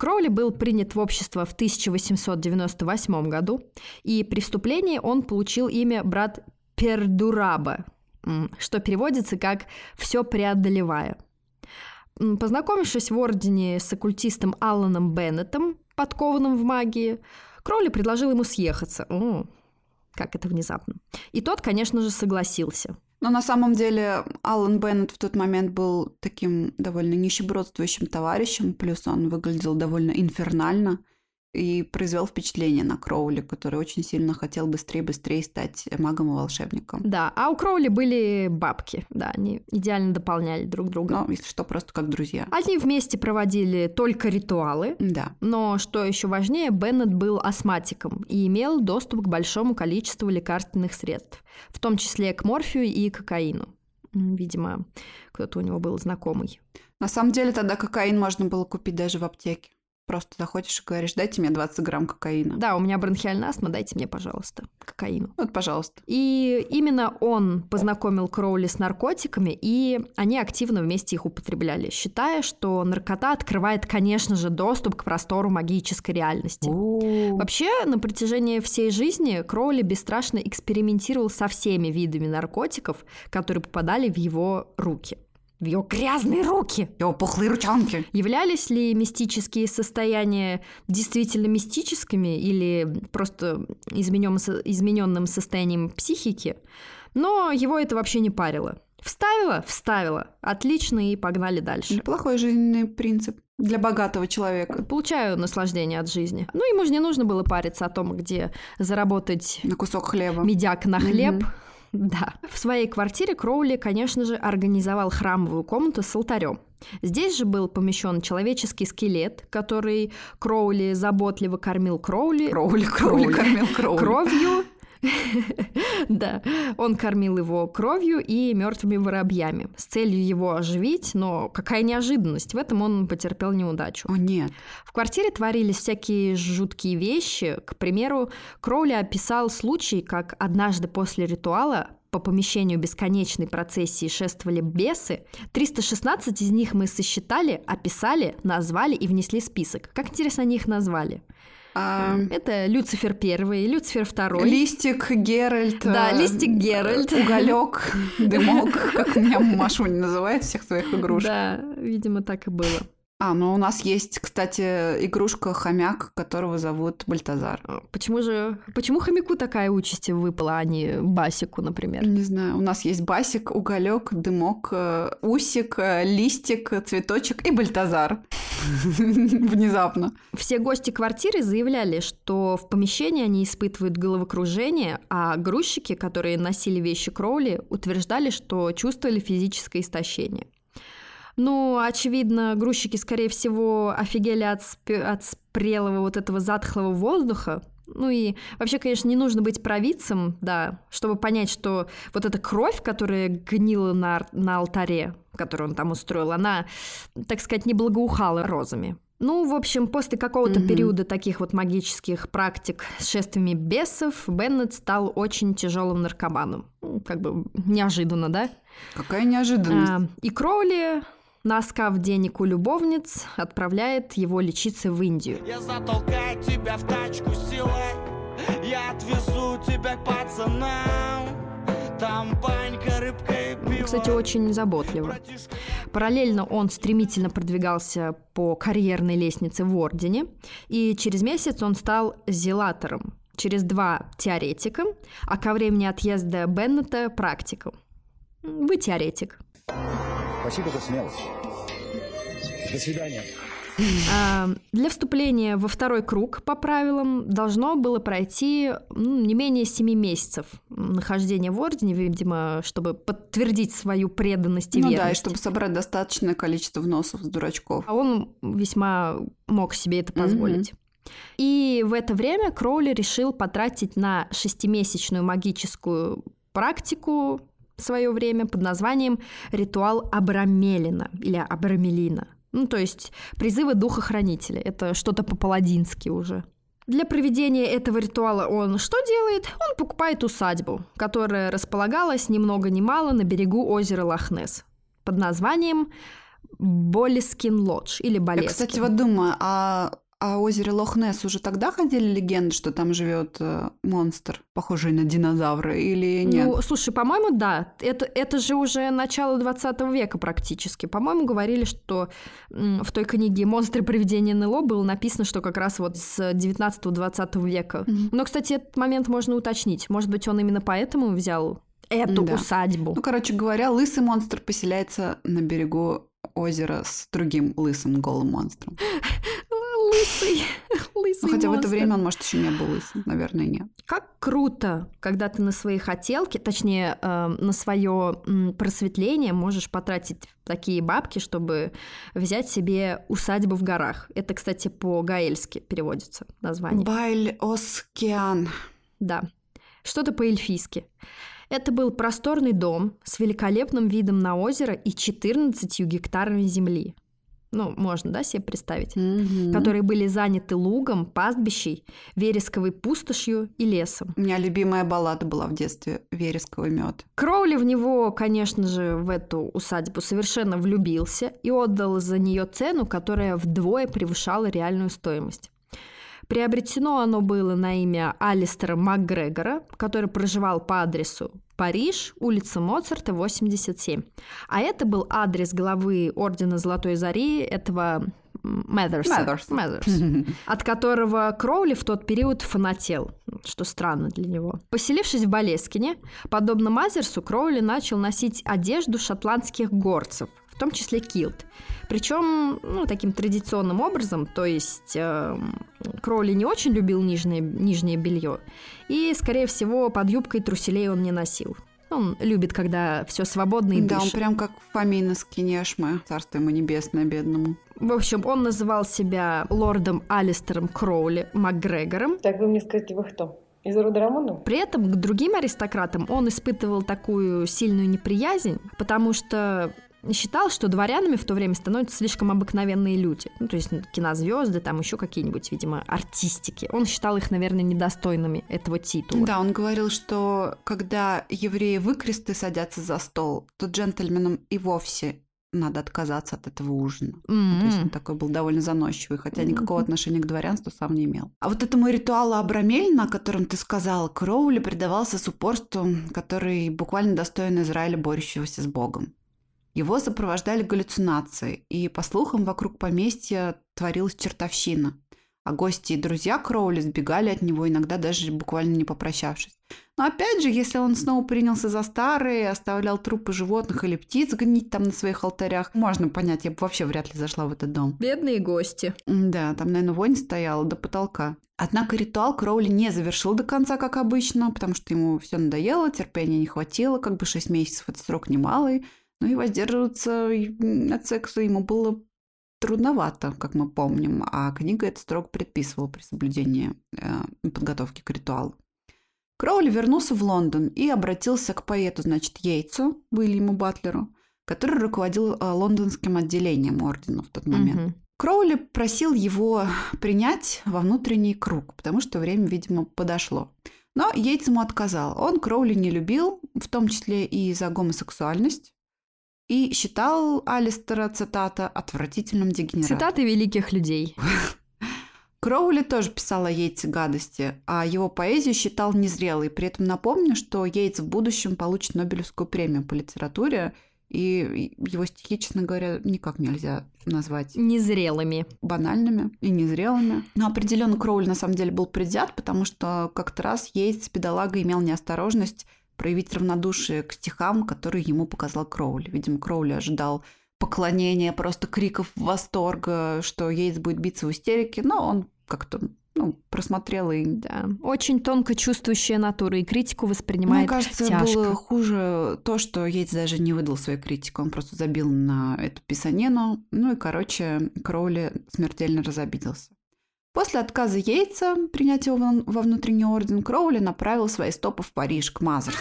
Кроули был принят в общество в 1898 году, и при вступлении он получил имя брат Пердураба, что переводится как «все преодолевая». Познакомившись в ордене с оккультистом Алланом Беннетом, подкованным в магии, Кроули предложил ему съехаться. О, как это внезапно. И тот, конечно же, согласился. Но на самом деле Алан Беннет в тот момент был таким довольно нищебродствующим товарищем, плюс он выглядел довольно инфернально и произвел впечатление на Кроули, который очень сильно хотел быстрее-быстрее стать магом и волшебником. Да, а у Кроули были бабки, да, они идеально дополняли друг друга. Ну, если что, просто как друзья. Они вместе проводили только ритуалы. Да. Но, что еще важнее, Беннет был астматиком и имел доступ к большому количеству лекарственных средств, в том числе к морфию и кокаину. Видимо, кто-то у него был знакомый. На самом деле тогда кокаин можно было купить даже в аптеке. Просто заходишь и говоришь, дайте мне 20 грамм кокаина. Да, у меня бронхиальная астма, дайте мне, пожалуйста, кокаину. Вот, пожалуйста. И именно он познакомил Кроули с наркотиками, и они активно вместе их употребляли, считая, что наркота открывает, конечно же, доступ к простору магической реальности. О. Вообще, на протяжении всей жизни Кроули бесстрашно экспериментировал со всеми видами наркотиков, которые попадали в его руки в ее грязные руки. Его пухлые ручонки. Являлись ли мистические состояния действительно мистическими или просто изменен, измененным состоянием психики? Но его это вообще не парило. Вставила? Вставила. Отлично, и погнали дальше. Неплохой жизненный принцип для богатого человека. Получаю наслаждение от жизни. Ну, ему же не нужно было париться о том, где заработать... На кусок хлеба. Медяк на хлеб. Mm-hmm да. В своей квартире Кроули, конечно же, организовал храмовую комнату с алтарем. Здесь же был помещен человеческий скелет, который Кроули заботливо кормил Кроули. Кроули, Кроули, кормил Кроули. Кровью Да, он кормил его кровью и мертвыми воробьями с целью его оживить, но какая неожиданность, в этом он потерпел неудачу. О нет. В квартире творились всякие жуткие вещи. К примеру, Кроули описал случай, как однажды после ритуала по помещению бесконечной процессии шествовали бесы. 316 из них мы сосчитали, описали, назвали и внесли список. Как интересно они их назвали? А... Это Люцифер первый, Люцифер второй. Листик Геральт. Да, э, листик Геральт. Уголек, дымок, как меня Машу не называет всех своих игрушек. Да, видимо, так и было. А, ну у нас есть, кстати, игрушка-хомяк, которого зовут Бальтазар. А, почему же... Почему хомяку такая участь выпала, а не Басику, например? Не знаю. У нас есть Басик, Уголек, Дымок, э, Усик, э, Листик, Цветочек и Бальтазар. Внезапно. Все гости квартиры заявляли, что в помещении они испытывают головокружение, а грузчики, которые носили вещи Кроули, утверждали, что чувствовали физическое истощение. Ну, очевидно, грузчики, скорее всего, офигели от, спе- от спрелого вот этого затхлого воздуха. Ну и вообще, конечно, не нужно быть провидцем, да, чтобы понять, что вот эта кровь, которая гнила на, на алтаре, которую он там устроил, она, так сказать, не благоухала розами. Ну, в общем, после какого-то mm-hmm. периода таких вот магических практик с шествиями бесов Беннет стал очень тяжелым наркоманом. Ну, как бы неожиданно, да? Какая неожиданность. А, и Кроули Наскав денег у любовниц, отправляет его лечиться в Индию. Я затолкаю тебя в тачку силой, я отвезу тебя к пацанам. Там банька, рыбка и пиво. Кстати, очень заботливо. Параллельно он стремительно продвигался по карьерной лестнице в Ордене, и через месяц он стал зелатором, через два теоретиком, а ко времени отъезда Беннета практиком. Вы теоретик. Спасибо за смелость. До свидания. А, Для вступления во второй круг по правилам должно было пройти ну, не менее семи месяцев нахождения в ордене, видимо, чтобы подтвердить свою преданность и Ну верность. да, и чтобы собрать достаточное количество вносов с дурачков. А он весьма мог себе это позволить. И в это время Кроули решил потратить на шестимесячную магическую практику свое время под названием «Ритуал Абрамелина» или Абрамелина. Ну, то есть призывы духа-хранителя. Это что-то по-паладински уже. Для проведения этого ритуала он что делает? Он покупает усадьбу, которая располагалась ни много ни мало на берегу озера Лохнес под названием Болескин Лодж или Я, Болескин. кстати, вот думаю, а о озере Лохнес уже тогда ходили легенды, что там живет э, монстр, похожий на динозавра, или нет? Ну, слушай, по-моему, да. Это, это же уже начало 20 века практически. По-моему, говорили, что в той книге «Монстры привидения НЛО» было написано, что как раз вот с 19-20 века. Мгм. Но, кстати, этот момент можно уточнить. Может быть, он именно поэтому взял эту Да. усадьбу. Ну, короче говоря, лысый монстр поселяется на берегу озера с другим лысым голым монстром. Лысый, лысый Ну, хотя в это монстр. время он, может, еще не был лысым. Наверное, нет. Как круто, когда ты на свои хотелки, точнее, э, на свое просветление можешь потратить такие бабки, чтобы взять себе усадьбу в горах. Это, кстати, по-гаэльски переводится название. Байль Оскеан. Да. Что-то по-эльфийски. Это был просторный дом с великолепным видом на озеро и 14 гектарами земли. Ну, можно, да, себе представить? Мгм. Которые были заняты лугом, пастбищей, вересковой пустошью и лесом. У меня любимая баллада была в детстве «Вересковый мед». Кроули в него, конечно же, в эту усадьбу совершенно влюбился и отдал за нее цену, которая вдвое превышала реальную стоимость. Приобретено оно было на имя Алистера МакГрегора, который проживал по адресу Париж, улица Моцарта, 87. А это был адрес главы Ордена Золотой Зари, этого Мэдерса. Мэдерса. Мэдерс от которого Кроули в тот период фанател, что странно для него. Поселившись в Болескине, подобно Мазерсу, Кроули начал носить одежду шотландских горцев, том числе килт. Причем, ну, таким традиционным образом, то есть эм, Кроули не очень любил нижнее, нижнее белье, и, скорее всего, под юбкой труселей он не носил. Он любит, когда все свободно и Да, он дышит. прям как Фомин из Кинешмы. Царство ему небесное, бедному. В общем, он называл себя лордом Алистером Кроули МакГрегором, Так вы мне скажите, вы кто? Из рода Романов? При этом к другим аристократам он испытывал такую сильную неприязнь, потому что считал, что дворянами в то время становятся слишком обыкновенные люди. Ну, то есть ну, кинозвезды, там еще какие-нибудь, видимо, артистики. Он считал их, наверное, недостойными этого титула. Да, он говорил, что когда евреи выкресты садятся за стол, то джентльменам и вовсе надо отказаться от этого ужина. М-м. То есть он такой был довольно заносчивый, хотя никакого Мгм. отношения к дворянству сам не имел. А вот этому ритуалу Абрамелина, о котором ты сказала, Кроули предавался с упорством, который буквально достоин Израиля, борющегося с Богом. Его сопровождали галлюцинации, и, по слухам, вокруг поместья творилась чертовщина. А гости и друзья Кроули сбегали от него, иногда даже буквально не попрощавшись. Но опять же, если он снова принялся за старые, оставлял трупы животных или птиц гнить там на своих алтарях, можно понять, я бы вообще вряд ли зашла в этот дом. Бедные гости. Да, там, наверное, вонь стояла до потолка. Однако ритуал Кроули не завершил до конца, как обычно, потому что ему все надоело, терпения не хватило, как бы 6 месяцев это срок немалый, ну и воздерживаться от секса ему было трудновато, как мы помним, а книга это строго предписывала при соблюдении э, подготовки к ритуалу. Кроули вернулся в Лондон и обратился к поэту, значит, Йейтсу, Уильяму Батлеру, который руководил э, лондонским отделением ордена в тот момент. Мгм. Кроули просил его принять во внутренний круг, потому что время, видимо, подошло. Но Йейтс ему отказал. Он Кроули не любил, в том числе и за гомосексуальность, и считал Алистера, цитата, отвратительным дегенератом. Цитаты великих людей. Кроули тоже писал о Йейтсе гадости, а его поэзию считал незрелой. При этом напомню, что Йейтс в будущем получит Нобелевскую премию по литературе, и его стихи, честно говоря, никак нельзя назвать Незрелыми. банальными и незрелыми. Но определенно Кроули на самом деле был предвзят, потому что как-то раз Йейтс, бедолага, имел неосторожность проявить равнодушие к стихам, которые ему показал Кроули. Видимо, Кроули ожидал поклонения, просто криков восторга, что Йейтс будет биться в истерике, но он как-то ну, просмотрела и... Да, очень тонко чувствующая натура и критику воспринимает Мне кажется, тяжко. было хуже то, что Йейтс даже не выдал свою критику, он просто забил на эту писанину, ну и, короче, Кроули смертельно разобиделся. После отказа Йейтса принять его во внутренний орден, Кроули направил свои стопы в Париж, к Мазерсу.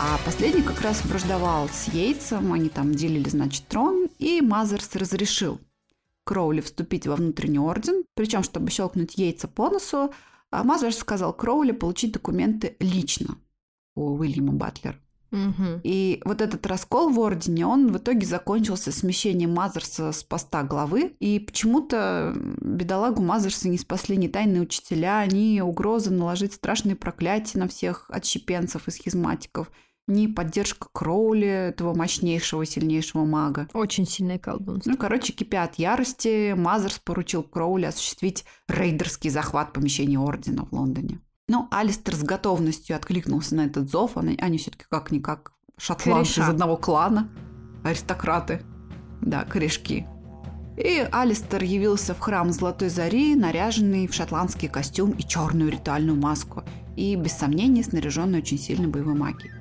А последний как раз враждовал с Йейтсом, они там делили, значит, трон, и Мазерс разрешил Кроули вступить во внутренний орден, причем, чтобы щелкнуть Йейтса по носу, а Мазерс сказал Кроули получить документы лично у Уильяма Батлера. Мгм. И вот этот раскол в Ордене, он в итоге закончился смещением Мазерса с поста главы. И почему-то бедолагу Мазерса не спасли ни тайные учителя, ни угрозы наложить страшные проклятия на всех отщепенцев и схизматиков, ни поддержка Кроули, этого мощнейшего, сильнейшего мага. Очень сильное колдунство. Ну, короче, кипя от ярости, Мазерс поручил Кроули осуществить рейдерский захват помещения Ордена в Лондоне. Ну, Алистер с готовностью откликнулся на этот зов. Они, они все-таки как-никак шотландцы Кореша. из одного клана, аристократы. Да, корешки. И Алистер явился в храм Золотой Зари, наряженный в шотландский костюм и черную ритуальную маску, и, без сомнений, снаряженный очень сильной боевой магией.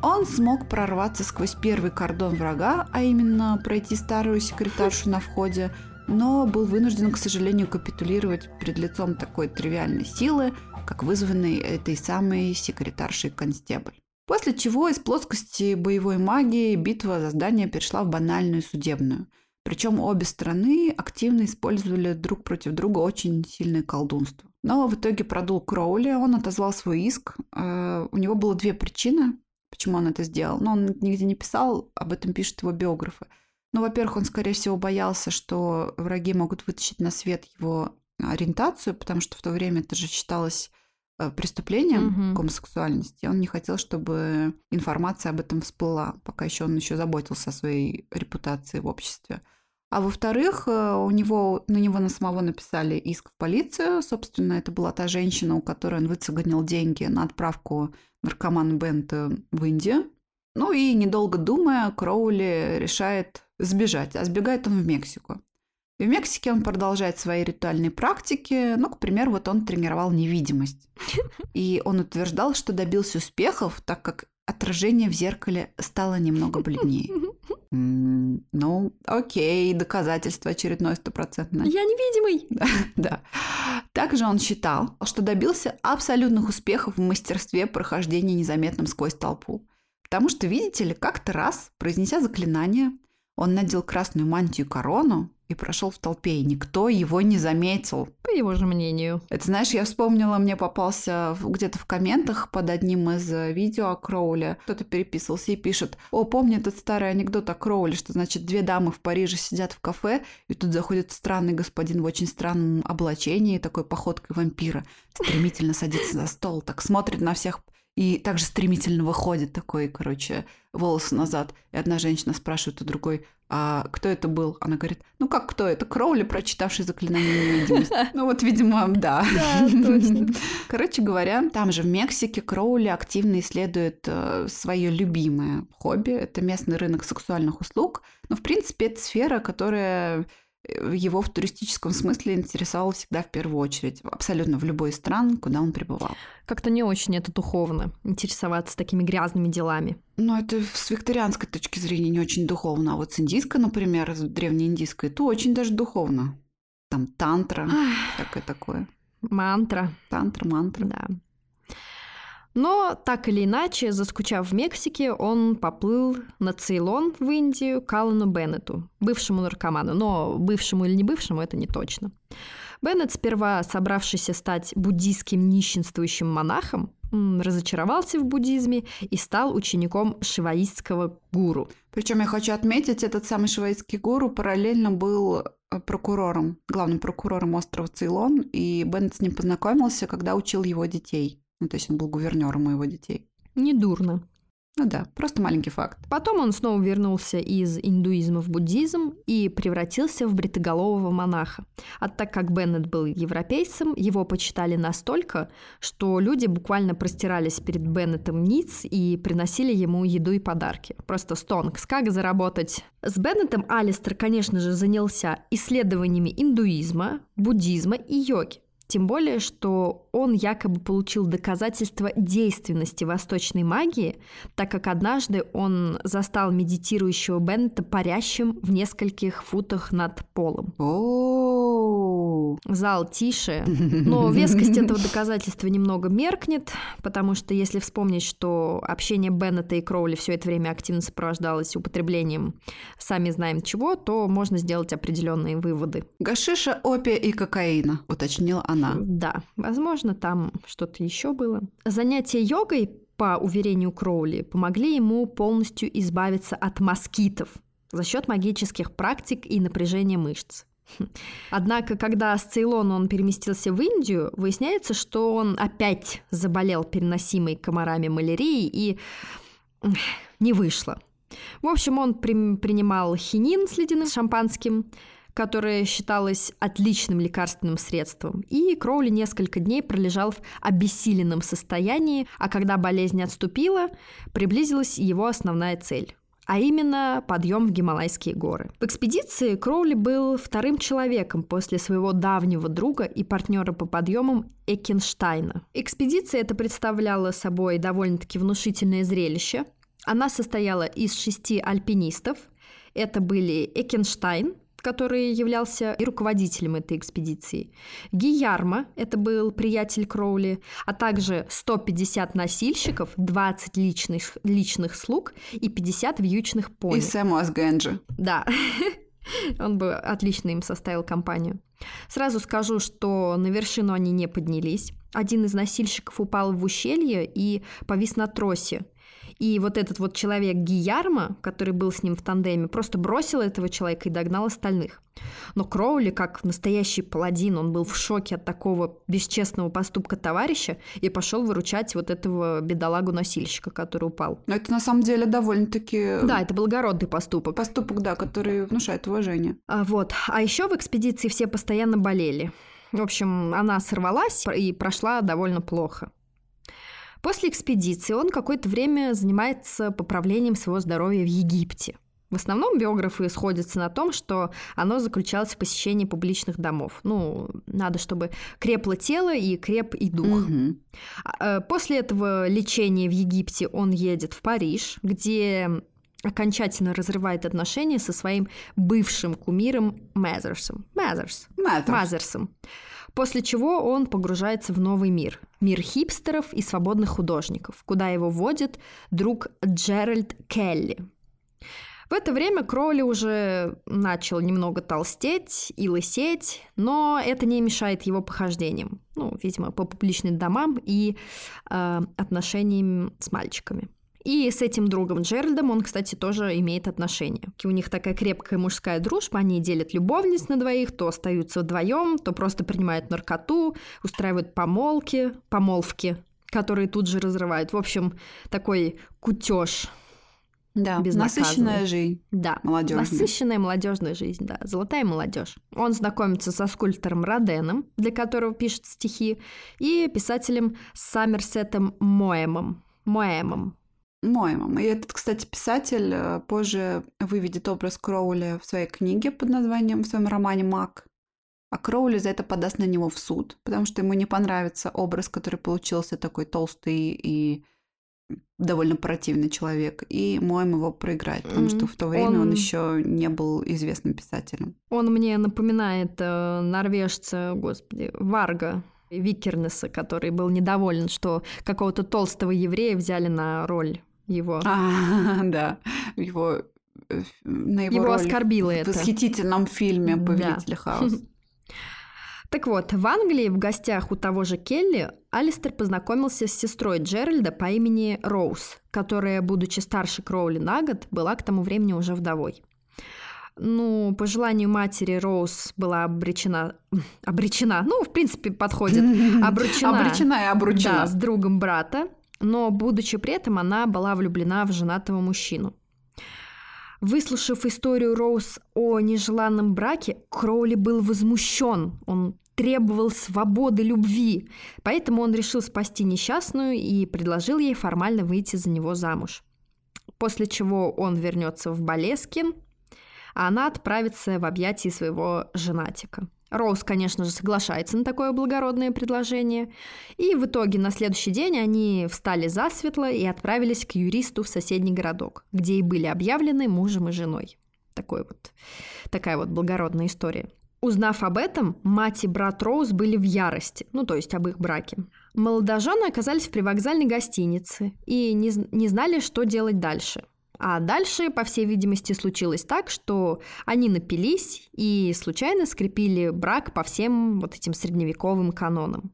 Он смог прорваться сквозь первый кордон врага, а именно пройти старую секретаршу на входе, но был вынужден, к сожалению, капитулировать перед лицом такой тривиальной силы, как вызванной этой самой секретаршей констебль. После чего из плоскости боевой магии битва за здание перешла в банальную судебную. Причем обе стороны активно использовали друг против друга очень сильное колдунство. Но в итоге продул Кроули, он отозвал свой иск. Э, У него было две причины, почему он это сделал. Но он нигде не писал, об этом пишут его биографы. Ну, во-первых, он, скорее всего, боялся, что враги могут вытащить на свет его ориентацию, потому что в то время это же считалось э, преступлением Мгм. гомосексуальности. Он не хотел, чтобы информация об этом всплыла, пока еще он еще заботился о своей репутации в обществе. А во-вторых, э, у него, на него на самого написали иск в полицию. Собственно, это была та женщина, у которой он выцеганил деньги на отправку наркомана Бента в Индию. Ну и, недолго думая, Кроули решает сбежать, а сбегает он в Мексику. В Мексике он продолжает свои ритуальные практики. Ну, к примеру, вот он тренировал невидимость. И он утверждал, что добился успехов, так как отражение в зеркале стало немного бледнее. Ну, окей, доказательство очередное стопроцентное. Я невидимый. Да. Также он считал, что добился абсолютных успехов в мастерстве прохождения незаметным сквозь толпу. Потому что, видите ли, как-то раз, произнеся заклинание, он надел красную мантию и корону и прошел в толпе, и никто его не заметил. По его же мнению. Это, знаешь, я вспомнила, мне попался где-то в комментах под одним из э, видео о Кроуле. Кто-то переписывался и пишет, о, помню этот старый анекдот о Кроуле, что, значит, две дамы в Париже сидят в кафе, и тут заходит странный господин в очень странном облачении, такой походкой вампира, стремительно садится за стол, так смотрит на всех и также стремительно выходит такой, короче, волосы назад. И одна женщина спрашивает у другой, а кто это был? Она говорит, ну как кто? Это Кроули, прочитавший заклинание невидимости. Ну вот, видимо, да. Да, точно. Короче говоря, там же в Мексике Кроули активно исследует свое любимое хобби. Это местный рынок сексуальных услуг. Но, в принципе, это сфера, которая э, его в туристическом смысле интересовала всегда в первую очередь. Абсолютно в любой стран, куда он пребывал. Как-то не очень это духовно, интересоваться такими грязными делами. Но это с викторианской точки зрения не очень духовно. А вот с индийской, например, с древнеиндийской, то очень даже духовно. Там тантра, всякое такое. Мантра. Тантра, мантра. Да. Но так или иначе, заскучав в Мексике, он поплыл на Цейлон в Индию к Алану Беннету, бывшему наркоману. Но бывшему или не бывшему, это не точно. Беннет, сперва собравшийся стать буддийским нищенствующим монахом, разочаровался в буддизме и стал учеником шиваистского гуру. Причем я хочу отметить, этот самый швейцкий гуру параллельно был э, прокурором, главным прокурором острова Цейлон, и Беннет с ним познакомился, когда учил его детей. Ну, то есть он был гувернером его детей. Недурно. Ну да, просто маленький факт. Потом он снова вернулся из индуизма в буддизм и превратился в бритоголового монаха. А так как Беннет был европейцем, его почитали настолько, что люди буквально простирались перед Беннетом ниц и приносили ему еду и подарки. Просто стонкс, как заработать. С Беннетом Алистер, конечно же, занялся исследованиями индуизма, буддизма и йоги. Тем более, что он якобы получил доказательство действенности восточной магии, так как однажды он застал медитирующего Беннета парящим в нескольких футах над полом. О, Зал тише, но вескость этого доказательства немного меркнет, потому что если вспомнить, что общение Беннета и Кроули все это время активно сопровождалось употреблением сами знаем чего, то можно сделать определенные выводы. Гашиша, опия и кокаина, уточнила она. Да, возможно, там что-то еще было. Занятия йогой, по уверению Кроули, помогли ему полностью избавиться от москитов за счет магических практик и напряжения мышц. Однако, когда с Цейлона он переместился в Индию, выясняется, что он опять заболел переносимой комарами малярией и не вышло. В общем, он при- принимал хинин с ледяным шампанским, которое считалось отличным лекарственным средством. И Кроули несколько дней пролежал в обессиленном состоянии, а когда болезнь отступила, приблизилась его основная цель а именно подъем в Гималайские горы. В экспедиции Кроули был вторым человеком после своего давнего друга и партнера по подъемам Экенштайна. Экспедиция это представляла собой довольно-таки внушительное зрелище. Она состояла из шести альпинистов. Это были Экенштайн, который являлся и руководителем этой экспедиции. Гиярма, это был приятель Кроули, а также 150 носильщиков, 20 личных, личных слуг и 50 вьючных пони. И Сэм Уазгенджи. Да, он бы отлично им составил компанию. Сразу скажу, что на вершину они не поднялись. Один из носильщиков упал в ущелье и повис на тросе. И вот этот вот человек Гиярма, который был с ним в тандеме, просто бросил этого человека и догнал остальных. Но Кроули, как настоящий паладин, он был в шоке от такого бесчестного поступка товарища и пошел выручать вот этого бедолагу-носильщика, который упал. Но это на самом деле довольно-таки Да, это благородный поступок. поступок, да, который внушает уважение. А, вот. А еще в экспедиции все постоянно болели. В общем, она сорвалась и прошла довольно плохо. После экспедиции он какое-то время занимается поправлением своего здоровья в Египте. В основном биографы сходятся на том, что оно заключалось в посещении публичных домов. Ну, надо, чтобы крепло тело и креп и дух. Э, После этого лечения в Египте он едет в Париж, где окончательно разрывает отношения со своим бывшим кумиром Мазерсом. Мазерс. Мазерсом. После чего он погружается в новый мир. Мир хипстеров и свободных художников, куда его вводит друг Джеральд Келли. В это время Кроули уже начал немного толстеть и лысеть, но это не мешает его похождениям. Ну, видимо, по публичным домам и э, отношениям с мальчиками. И с этим другом Джеральдом он, кстати, тоже имеет отношения. У них такая крепкая мужская дружба, они делят любовниц на двоих, то остаются вдвоем, то просто принимают наркоту, устраивают помолки, помолвки, которые тут же разрывают. В общем, такой кутеж. Да, насыщенная жизнь. Да, Молодежная. насыщенная молодежная жизнь, да, золотая молодежь. Он знакомится со скульптором Роденом, для которого пишет стихи, и писателем Саммерсетом Моэмом. Моэмом. Моемом. И этот, кстати, писатель э, позже выведет образ Кроули в своей книге под названием, в своем романе «Маг». А Кроули за это подаст на него в суд, потому что ему не понравится образ, который получился такой толстый и довольно противный человек. И Моем его проиграет, потому что в то время он, Он- еще не был известным писателем. Он мне напоминает э, норвежца, господи, Варга Викернеса, который был недоволен, что какого-то толстого еврея взяли на роль его. А, да, в его, э, на его, его оскорбило в это. восхитительном фильме Да. «Повелители хаоса». Так вот, в Англии в гостях у того же Келли Алистер познакомился с сестрой Джеральда по имени Роуз, которая, будучи старше Кроули на год, была к тому времени уже вдовой. Ну, по желанию матери Роуз была обречена... Обречена, ну, в принципе, подходит. Обручена. Обречена и обручена. Да, с другом брата. Но, будучи при этом, она была влюблена в женатого мужчину. Выслушав историю Роуз о нежеланном браке, Кроули был возмущен. Он требовал свободы любви, поэтому он решил спасти несчастную и предложил ей формально выйти за него замуж. После чего он вернется в Болескин, а она отправится в объятия своего женатика. Роуз, конечно же, соглашается на такое благородное предложение. И в итоге на следующий день они встали засветло и отправились к юристу в соседний городок, где и были объявлены мужем и женой. Такой вот, такая вот благородная история. Узнав об этом, мать и брат Роуз были в ярости, ну то есть об их браке. Молодожены оказались в привокзальной гостинице и не, не знали, что делать дальше. А дальше, по всей видимости, случилось так, что они напились и случайно скрепили брак по всем вот этим средневековым канонам.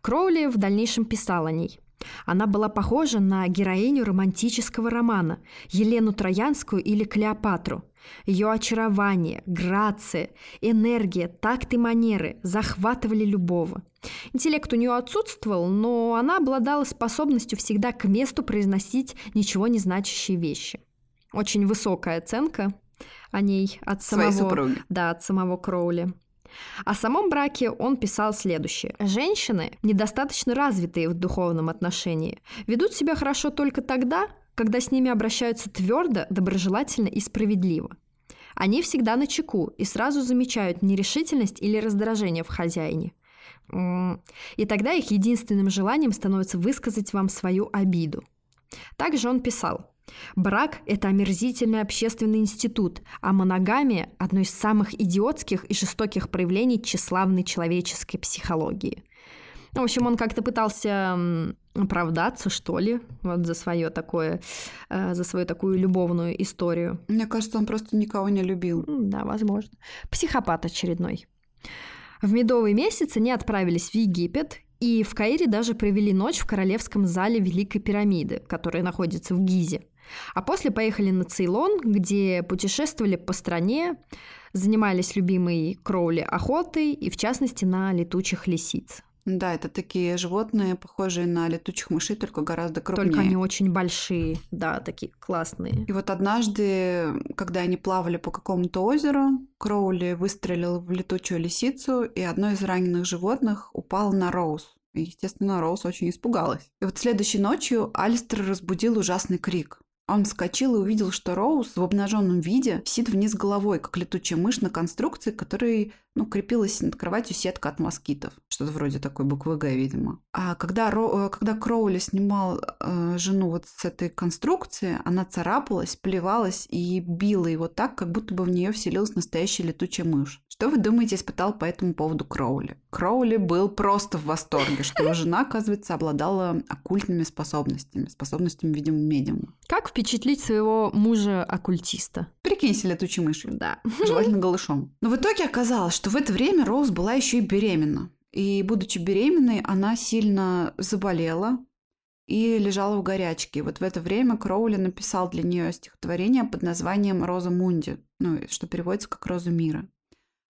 Кроули в дальнейшем писал о ней. Она была похожа на героиню романтического романа Елену Троянскую или Клеопатру. Ее очарование, грация, энергия, такт и манеры захватывали любого. Интеллект у нее отсутствовал, но она обладала способностью всегда к месту произносить ничего не значащие вещи. Очень высокая оценка о ней от самого, да, от самого Кроули. О самом браке он писал следующее. Женщины, недостаточно развитые в духовном отношении, ведут себя хорошо только тогда, когда с ними обращаются твердо, доброжелательно и справедливо. Они всегда на чеку и сразу замечают нерешительность или раздражение в хозяине. И тогда их единственным желанием становится высказать вам свою обиду. Также он писал, Брак – это омерзительный общественный институт, а моногамия – одно из самых идиотских и жестоких проявлений тщеславной человеческой психологии. В общем, он как-то пытался оправдаться, что ли, вот за свое такое, э, за свою такую любовную историю. Мне кажется, он просто никого не любил. Да, возможно. Психопат очередной. В медовый месяц они отправились в Египет и в Каире даже провели ночь в королевском зале Великой пирамиды, которая находится в Гизе. А после поехали на Цейлон, где путешествовали по стране, занимались любимой Кроули охотой и, в частности, на летучих лисиц. Да, это такие животные, похожие на летучих мышей, только гораздо крупнее. Только они очень большие, да, такие классные. И вот однажды, когда они плавали по какому-то озеру, Кроули выстрелил в летучую лисицу, и одно из раненых животных упало на Роуз. И, естественно, Роуз очень испугалась. И вот следующей ночью Алистер разбудил ужасный крик. Он вскочил и увидел, что Роуз в обнаженном виде сидит вниз головой, как летучая мышь на конструкции, которой ну, крепилась над кроватью сетка от москитов. Что-то вроде такой буквы «Г», видимо. А когда, Ро... Э, когда Кроули снимал э, жену вот с этой конструкции, она царапалась, плевалась и била его так, как будто бы в нее вселилась настоящая летучая мышь. Что вы думаете, испытал по этому поводу Кроули? Кроули был просто в восторге, что его жена, оказывается, обладала оккультными способностями, способностями, видимо, медиума. Как впечатлить своего мужа-оккультиста? Прикинься летучей мышью. Да. Желательно голышом. Но в итоге оказалось, что в это время Роуз была еще и беременна. И, будучи беременной, она сильно заболела и лежала в горячке. И вот в это время Кроули написал для нее стихотворение под названием «Роза Мунди», ну, что переводится как «Роза мира».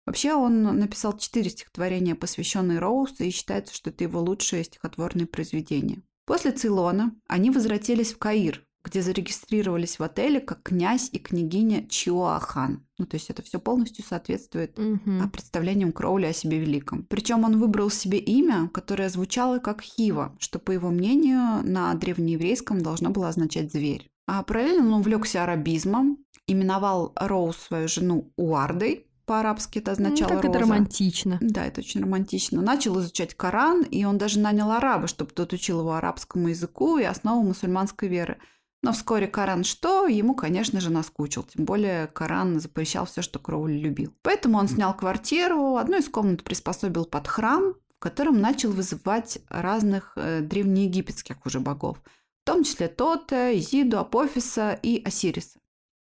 Вообще он написал четыре стихотворения, посвященные Роуз, и считается, что это его лучшее стихотворное произведение. После Цейлона они возвратились в Каир, где зарегистрировались в отеле как князь и княгиня Чиоахан. Ну, то есть это все полностью соответствует угу. представлениям Кроули о себе великом. Причем он выбрал себе имя, которое звучало как Хива, что, по его мнению, на древнееврейском должно было означать «зверь». А параллельно он увлекся арабизмом, именовал Роуз свою жену Уардой, по-арабски это означало ну, как роза. это романтично. Да, это очень романтично. Начал изучать Коран, и он даже нанял араба, чтобы тот учил его арабскому языку и основам мусульманской веры. Но вскоре Коран что? Ему, конечно же, наскучил. Тем более Коран запрещал все, что Кроули любил. Поэтому он снял квартиру, одну из комнат приспособил под храм, в котором начал вызывать разных э, древнеегипетских уже богов, в том числе Тота, Изиду, Апофиса и Осириса.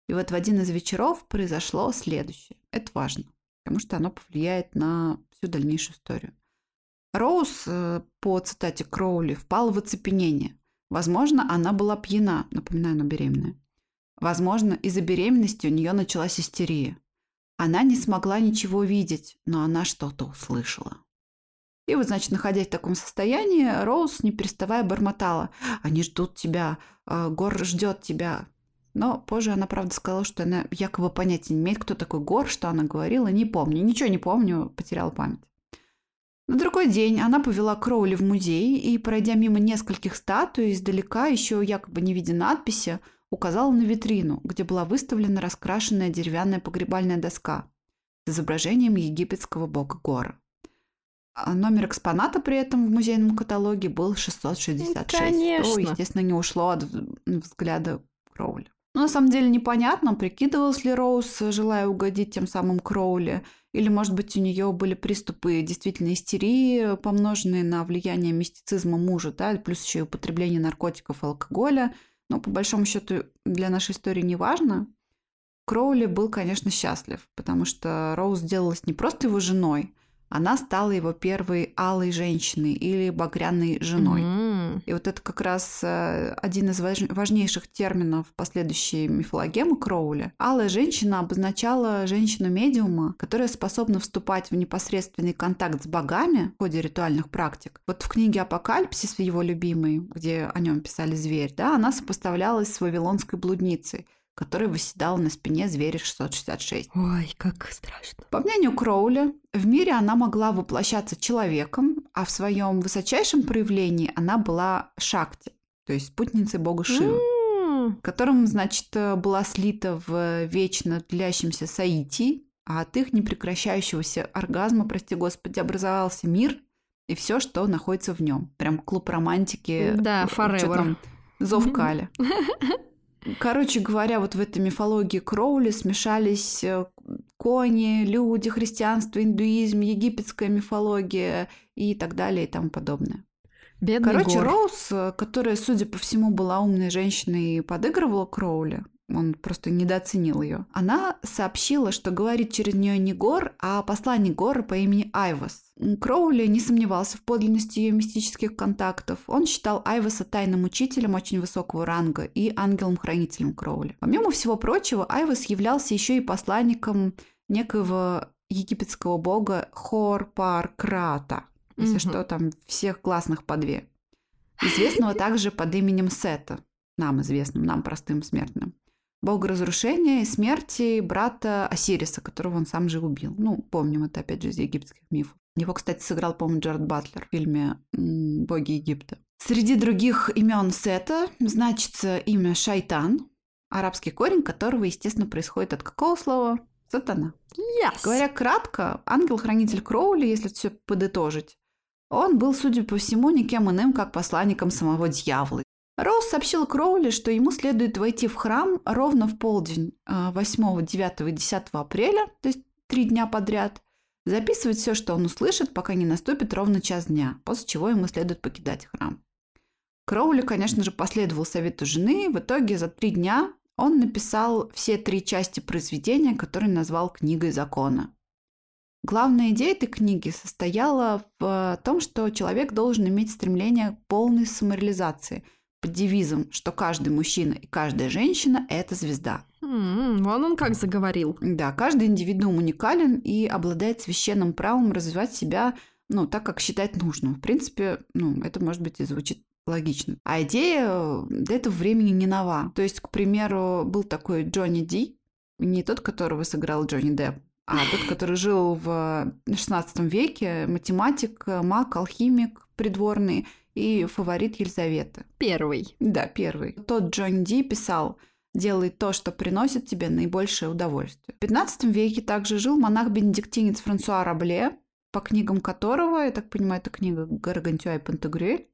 И вот в один из вечеров произошло следующее. Это важно, потому что оно повлияет на всю дальнейшую историю. Роуз, э, по цитате Кроули, впал в оцепенение. Возможно, она была пьяна, напоминаю, она беременная. Возможно, из-за беременности у нее началась истерия. Она не смогла ничего видеть, но она что-то услышала. И вот, значит, находясь в таком состоянии, Роуз, не переставая, бормотала. «Они ждут тебя, э, Гор ждет тебя». Но позже она, правда, сказала, что она якобы понятия не имеет, кто такой Гор, что она говорила. Не помню, ничего не помню, потеряла память. На другой день она повела Кроули в музей и, пройдя мимо нескольких статуй, издалека, еще якобы не видя надписи, указала на витрину, где была выставлена раскрашенная деревянная погребальная доска с изображением египетского бога Гора. А номер экспоната при этом в музейном каталоге был 666. Конечно. Что, естественно, не ушло от взгляда Кроули. Но на самом деле непонятно, прикидывалась ли Роуз, желая угодить тем самым Кроули, или, может быть, у нее были приступы действительно истерии, помноженные на влияние мистицизма мужа, да, плюс еще и употребление наркотиков и алкоголя. Но, по большому счету, для нашей истории не важно. Кроули был, конечно, счастлив, потому что Роуз сделалась не просто его женой, она стала его первой алой женщиной или багряной женой. М. И вот это как раз э, один из важ- важнейших терминов последующей мифологемы Кроули. Алая женщина обозначала женщину-медиума, которая способна вступать в непосредственный контакт с богами в ходе ритуальных практик. Вот в книге «Апокалипсис», его любимой, где о нем писали «Зверь», да, она сопоставлялась с вавилонской блудницей, которая восседала на спине зверя 666. Ой, как страшно. По мнению Кроули, в мире она могла воплощаться человеком, а в своем высочайшем проявлении она была Шакти, то есть спутницей бога Шивы, которым, значит, была слита в вечно длящемся Саити, а от их непрекращающегося оргазма, прости господи, образовался мир и все, что находится в нем. Прям клуб романтики. Да, э, forever. там, Зов Кали. Короче говоря, вот в этой мифологии Кроули смешались э, кони, люди, христианство, индуизм, египетская мифология и так далее и тому подобное. Бедный Короче, Гор. Роуз, э, которая, судя по всему, была умной женщиной и подыгрывала Кроули, он просто недооценил ее. Она сообщила, что говорит через нее не Гор, а посланник Гора по имени Айвас. Кроули не сомневался в подлинности ее мистических контактов. Он считал Айваса тайным учителем очень высокого ранга и ангелом-хранителем Кроули. Помимо всего прочего, Айвас являлся еще и посланником некоего египетского бога Хор-Пар-Крата. Если что, там всех классных по две. Известного также под именем Сета, нам известным, нам простым смертным. Бог разрушения и смерти брата Осириса, которого он сам же убил. Ну, помним это, опять же, из египетских мифов. Его, кстати, сыграл, по-моему, Джаред Батлер в фильме «Боги Египта». Среди других имен Сета значится имя Шайтан, арабский корень которого, естественно, происходит от какого слова? Сатана. Yes. Говоря кратко, ангел-хранитель Кроули, если все подытожить, он был, судя по всему, никем иным, как посланником самого дьявола. Роуз сообщил Кроули, что ему следует войти в храм ровно в полдень э, 8, 9 и 10 апреля, то есть три дня подряд, записывать все, что он услышит, пока не наступит ровно час дня, после чего ему следует покидать храм. Кроули, конечно же, последовал совету жены. В итоге за три дня он написал все три части произведения, которые назвал «Книгой закона». Главная идея этой книги состояла в том, что человек должен иметь стремление к полной самореализации под девизом, что каждый мужчина и каждая женщина – это звезда. Вон он как заговорил. Да, каждый индивидуум уникален и обладает священным правом развивать себя, ну, так, как считает нужным. В принципе, ну, это, может быть, и звучит логично. А идея э, для этого времени не нова. То есть, к примеру, был такой Джонни Ди, не тот, которого сыграл Джонни Депп, а тот, который жил в 16 веке, математик, маг, алхимик придворный и фаворит Елизаветы. Первый. Да, первый. Тот Джон Ди писал «Делай то, что приносит тебе наибольшее удовольствие». В 15 веке также жил монах-бенедиктинец Франсуа Рабле, по книгам которого, я так понимаю, это книга Гаргантюа и Пантагрюэль,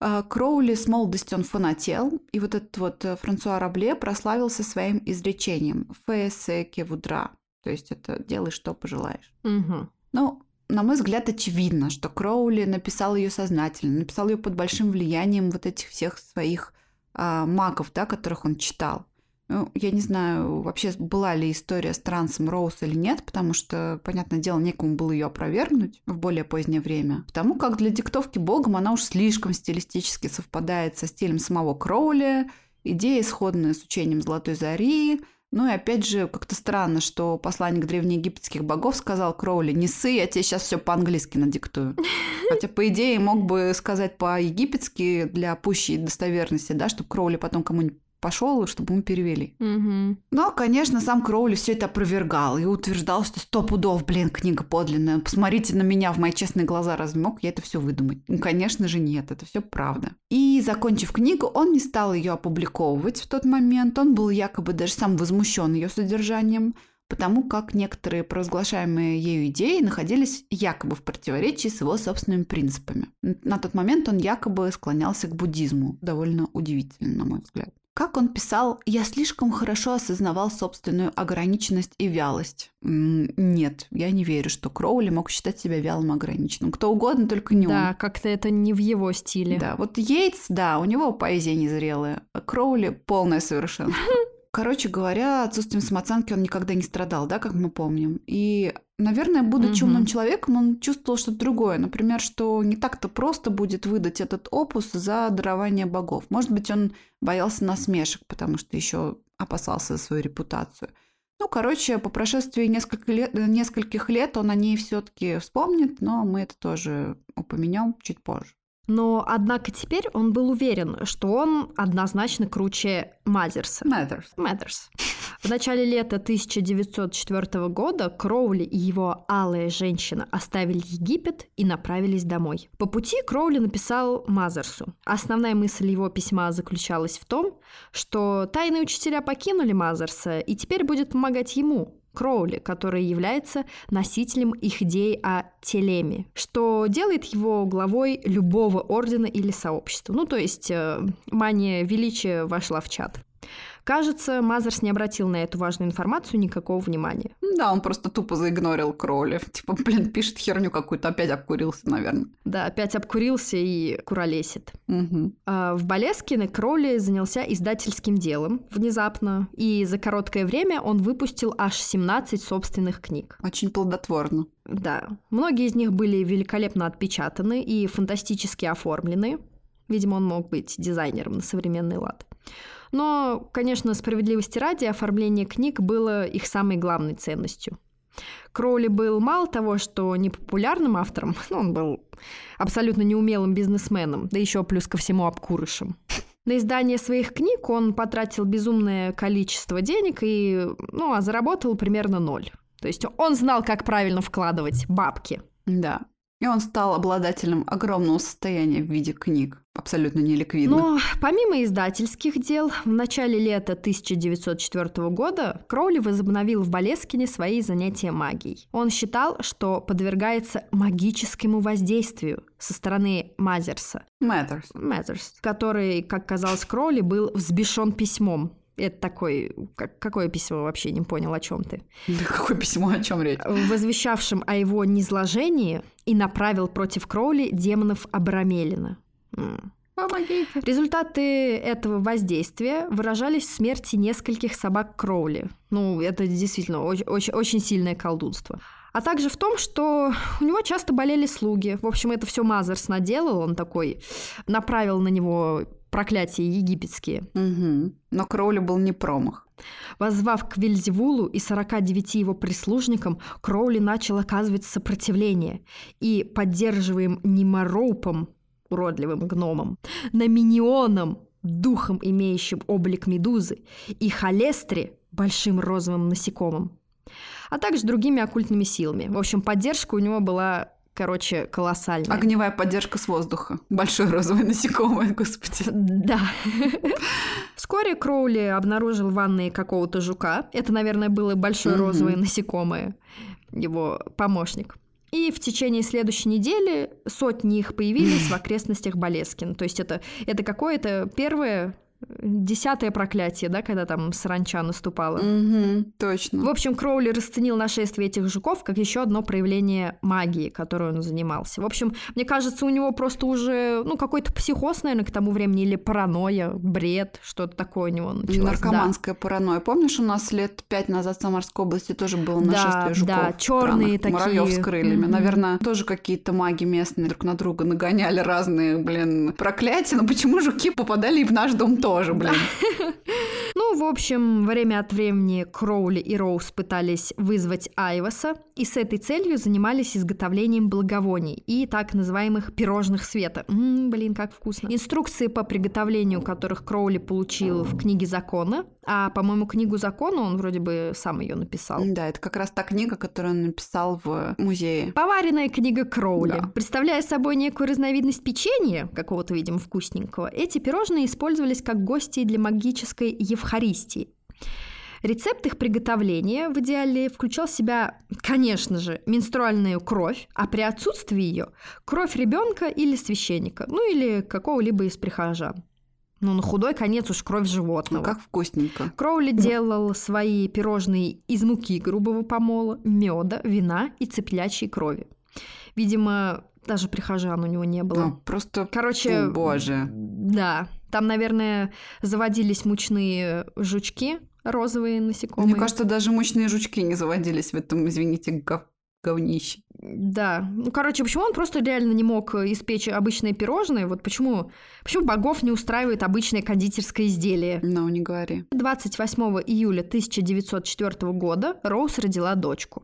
а, Кроули с молодости он фанател, и вот этот вот э, Франсуа Рабле прославился своим изречением «Фэсе кевудра», то есть это «делай, что пожелаешь». Мгм. Ну, на мой взгляд, очевидно, что Кроули написал ее сознательно, написал ее под большим влиянием вот этих всех своих а, магов, да, которых он читал. Ну, я не знаю, вообще была ли история с трансом Роуз или нет, потому что, понятное дело, некому было ее опровергнуть в более позднее время. Потому как для диктовки богом она уж слишком стилистически совпадает со стилем самого Кроули, идея сходная с учением Золотой Зари, Ну и опять же, как-то странно, что посланник древнеегипетских богов сказал Кроули, не ссы, я тебе сейчас все по-английски надиктую. Хотя, по идее, мог бы сказать по-египетски для пущей достоверности, да, чтобы Кроули потом кому-нибудь пошел, чтобы мы перевели. Мгм. Но, конечно, сам Кроули все это опровергал и утверждал, что сто пудов, блин, книга подлинная. Посмотрите на меня, в мои честные глаза, разве мог я это все выдумать? Ну, конечно же, нет, это все правда. И, закончив книгу, он не стал ее опубликовывать в тот момент. Он был якобы даже сам возмущен ее содержанием, потому как некоторые провозглашаемые ею идеи находились якобы в противоречии с его собственными принципами. На тот момент он якобы склонялся к буддизму. Довольно удивительно, на мой взгляд. Как он писал, я слишком хорошо осознавал собственную ограниченность и вялость. Нет, я не верю, что Кроули мог считать себя вялым ограниченным. Кто угодно, только не он. Да, как-то это не в его стиле. Да, вот Йейтс, да, у него поэзия незрелая, а Кроули полное совершенство. Короче говоря, отсутствием самооценки он никогда не страдал, да, как мы помним. И, наверное, будучи умным человеком, он чувствовал что-то другое. Например, что не так-то просто будет выдать этот опус за дарование богов. Может быть, он боялся насмешек, потому что еще опасался за свою репутацию. Ну, короче, по прошествии несколько лет, нескольких лет он о ней все-таки вспомнит, но мы это тоже упомянем чуть позже. Но, однако, теперь он был уверен, что он однозначно круче Мазерса. Matters. Matters. В начале лета 1904 года Кроули и его алая женщина оставили Египет и направились домой. По пути Кроули написал Мазерсу. Основная мысль его письма заключалась в том, что тайные учителя покинули Мазерса и теперь будет помогать ему, Кроули, который является носителем их идей о телеме, что делает его главой любого ордена или сообщества. Ну, то есть э, мания величия вошла в чат. Кажется, Мазерс не обратил на эту важную информацию никакого внимания. Да, он просто тупо заигнорил Кроули. Типа, блин, пишет херню какую-то, опять обкурился, наверное. Да, опять обкурился и куролесит. Мгм. А, В Болескине Кроули занялся издательским делом внезапно, и за короткое время он выпустил аж 17 собственных книг. Очень плодотворно. Да, многие из них были великолепно отпечатаны и фантастически оформлены. Видимо, он мог быть дизайнером на современный лад. Но, конечно, справедливости ради, оформление книг было их самой главной ценностью. Кроули был мало того, что не популярным автором, ну, он был абсолютно неумелым бизнесменом, да еще плюс ко всему обкурышем. На издание своих книг он потратил безумное количество денег и, ну, а заработал примерно ноль. То есть он знал, как правильно вкладывать бабки. Да. И он стал обладателем огромного состояния в виде книг. Абсолютно неликвидных. Но помимо издательских дел, в начале лета 1904 года Кроули возобновил в Болескине свои занятия магией. Он считал, что подвергается магическому воздействию со стороны Мазерса, Matters. Мазерс, который, как казалось Кроули, был взбешен письмом. Это такой... как- какое письмо вообще не понял, о чем ты? Да какое письмо, о чем речь? Возвещавшим о его низложении и направил против Кроули демонов Абрамелина. Помогите. Результаты этого воздействия выражались в смерти нескольких собак Кроули. Ну, это действительно очень, очень сильное колдунство. А также в том, что у него часто болели слуги. В общем, это все Мазерс наделал. Он такой направил на него проклятия египетские. Мгм. Но Кроули был не промах. Воззвав к Вильзевулу и 49 его прислужникам, Кроули начал оказывать сопротивление и, поддерживаем Нимароупом, уродливым гномом, Наминионом, духом, имеющим облик медузы, и Халестре, большим розовым насекомым, а также другими оккультными силами. В общем, поддержка у него была, короче, колоссальная. Огневая поддержка с воздуха. Большое розовое насекомое, господи. Да. Вскоре Кроули обнаружил в ванной какого-то жука. Это, наверное, было большое розовое насекомое, его помощник. И в течение следующей недели сотни их появились в окрестностях Болескин. То есть это, это какое-то первое, десятое проклятие, да, когда там саранча наступала. В Точно. общем, Кроули расценил нашествие этих жуков как еще одно проявление магии, которой он занимался. В общем, мне кажется, у него просто уже, ну, какой-то психоз, наверное, к тому времени, или паранойя, бред, что-то такое у него началось. Наркоманская паранойя. Помнишь, у нас лет пять назад в Самарской области тоже было Да, нашествие жуков? да, чёрные странных, Муравьев такие. с крыльями. Мгм. Наверное, тоже какие-то маги местные друг на друга нагоняли разные, блин, проклятия. Но почему жуки попадали и в наш дом тоже, блин. Ну, в общем, время от времени Кроули и Роуз пытались вызвать Айваса, и с этой целью занимались изготовлением благовоний и так называемых пирожных света. Блин, как вкусно. Инструкции по приготовлению которых Кроули получил в книге закона, а, по-моему, книгу закона он вроде бы сам ее написал. Да, это как раз та книга, которую он написал в музее. Поваренная книга Кроули. Да. Представляя собой некую разновидность печенья, какого-то, видимо, вкусненького, эти пирожные использовались как гости для магической Евхаристии. Рецепт их приготовления в идеале включал в себя, конечно же, менструальную кровь, а при отсутствии ее кровь ребенка или священника, ну или какого-либо из прихожан. Ну, на худой конец уж кровь животного. Ну, как вкусненько. Кроули делал свои пирожные из муки грубого помола, меда, вина и цыплячьей крови. Видимо, даже прихожан у него не было. Ну, просто, Короче, О, боже. да, там, наверное, заводились мучные жучки, розовые насекомые. Мне кажется, даже мощные жучки не заводились в этом, извините, гов- говнище. Да. Ну, короче, почему он просто реально не мог испечь обычные пирожные? Вот почему, почему богов не устраивает обычное кондитерское изделие? Ну, не говори. 28 июля 1904 года Роуз родила дочку.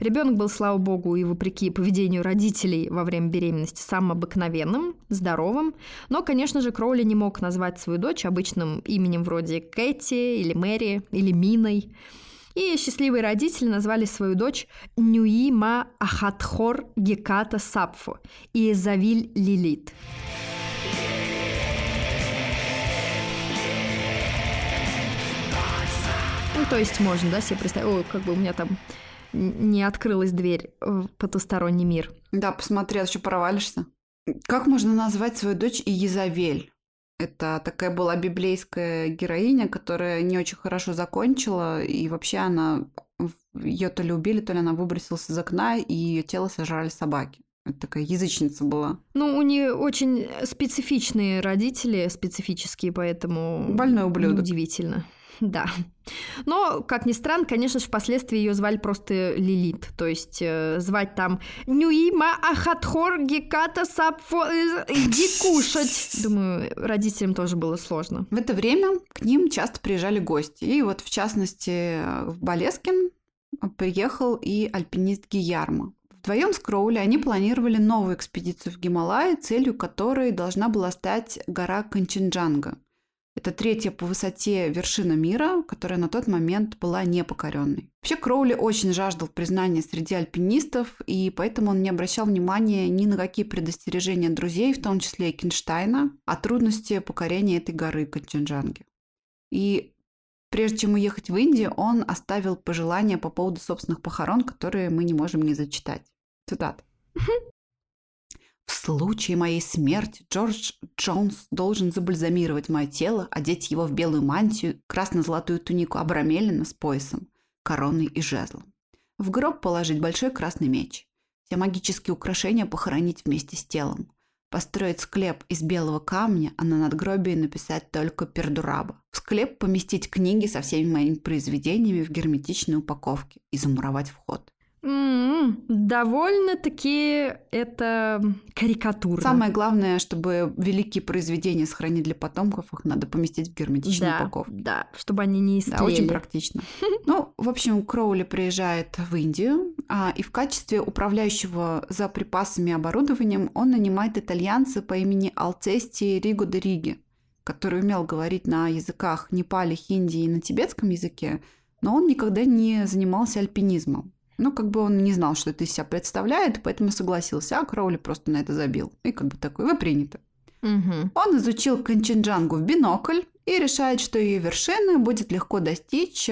Ребенок был, слава богу, и вопреки поведению родителей во время беременности самым обыкновенным, здоровым. Но, конечно же, Кроули не мог назвать свою дочь обычным именем вроде Кэти или Мэри или Миной. И счастливые родители назвали свою дочь Нюима Ахатхор Геката Сапфо и Завиль Лилит. Ну, то есть можно, да, себе представить, о, как бы у меня там не открылась дверь в потусторонний мир. Да, посмотри, а еще провалишься. Как можно назвать свою дочь Иезавель? Это такая была библейская героиня, которая не очень хорошо закончила, и вообще она ее то ли убили, то ли она выбросилась из окна, и ее тело сожрали собаки. Это такая язычница была. Ну, у нее очень специфичные родители, специфические, поэтому... Больной ублюдок. Удивительно. Да. Но, как ни странно, конечно же, впоследствии ее звали просто Лилит. То есть э, звать там Нюима Ахатхор Геката Сапфо... э, Иди кушать. Думаю, родителям тоже было сложно. В это время к ним часто приезжали гости. И вот, в частности, в Болескин приехал и альпинист Гиярма. Вдвоем с Кроули они планировали новую экспедицию в Гималаи, целью которой должна была стать гора Канченджанга. Это третья по высоте вершина мира, которая на тот момент была непокоренной. Вообще Кроули очень жаждал признания среди альпинистов, и поэтому он не обращал внимания ни на какие предостережения друзей, в том числе и Кинштайна, о трудности покорения этой горы Канченджанги. И прежде чем уехать в Индию, он оставил пожелания по поводу собственных похорон, которые мы не можем не зачитать. Цитата. В случае моей смерти Джордж Джонс должен забальзамировать мое тело, одеть его в белую мантию, красно-золотую тунику Абрамелина с поясом, короной и жезлом. В гроб положить большой красный меч. Все магические украшения похоронить вместе с телом. Построить склеп из белого камня, а на надгробии написать только пердураба. В склеп поместить книги со всеми моими произведениями в герметичной упаковке и замуровать вход. М-м, Довольно-таки это карикатурно. Самое главное, чтобы великие произведения сохранить для потомков, их надо поместить в герметичную да, упаковку. да, чтобы они не истлели. Да, очень практично. Ну, в общем, Кроули приезжает в Индию, а, и в качестве управляющего за припасами и оборудованием он нанимает итальянца по имени Алцести Риго де Риги, который умел говорить на языках Непали, Хинди и на тибетском языке, но он никогда не занимался альпинизмом. Ну, как бы он не знал, что это из себя представляет, поэтому согласился, а Кроули просто на это забил. И как бы такой, вы приняты. Мгм. Он изучил Канченджангу в бинокль и решает, что ее вершины будет легко достичь,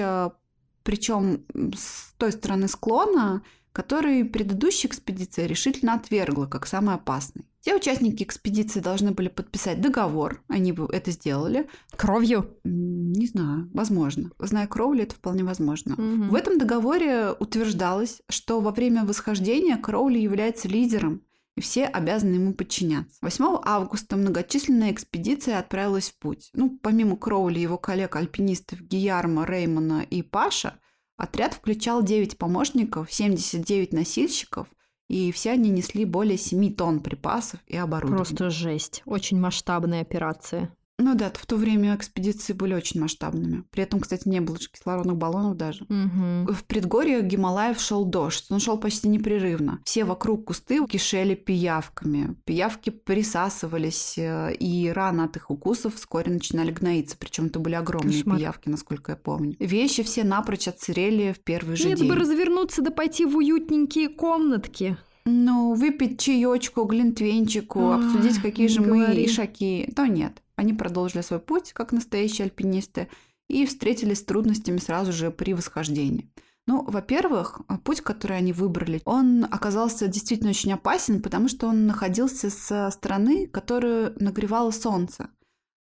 причем с той стороны склона, который предыдущая экспедиция решительно отвергла как самый опасный. Все участники экспедиции должны были подписать договор, они бы это сделали. Кровью? Не знаю, возможно. Зная Кроули, это вполне возможно. Мгм. В этом договоре утверждалось, что во время восхождения Кроули является лидером, и все обязаны ему подчиняться. 8 августа многочисленная экспедиция отправилась в путь. Ну, помимо Кроули его коллег-альпинистов Гиярма, Реймона и Паша, отряд включал 9 помощников, 79 носильщиков, и все они несли более 7 тонн припасов и оборудования. Просто жесть. Очень масштабная операция. Ну да, в то время экспедиции были очень масштабными. При этом, кстати, не было кислородных баллонов даже. Мгм. В предгорье Гималаев шел дождь. Он шел почти непрерывно. Все вокруг кусты кишели пиявками. Пиявки присасывались, э, и раны от их укусов вскоре начинали гноиться. Причем это были огромные Кошмар. пиявки, насколько я помню. Вещи все напрочь отсырели в первый же Нет день. бы развернуться да пойти в уютненькие комнатки. Ну, выпить чаечку, глинтвейнчику, Ой, обсудить, какие же мы говори. ишаки. Но нет. Они продолжили свой путь, как настоящие альпинисты, и встретились с трудностями сразу же при восхождении. Ну, во-первых, путь, который они выбрали, он оказался действительно очень опасен, потому что он находился со стороны, которую нагревало солнце.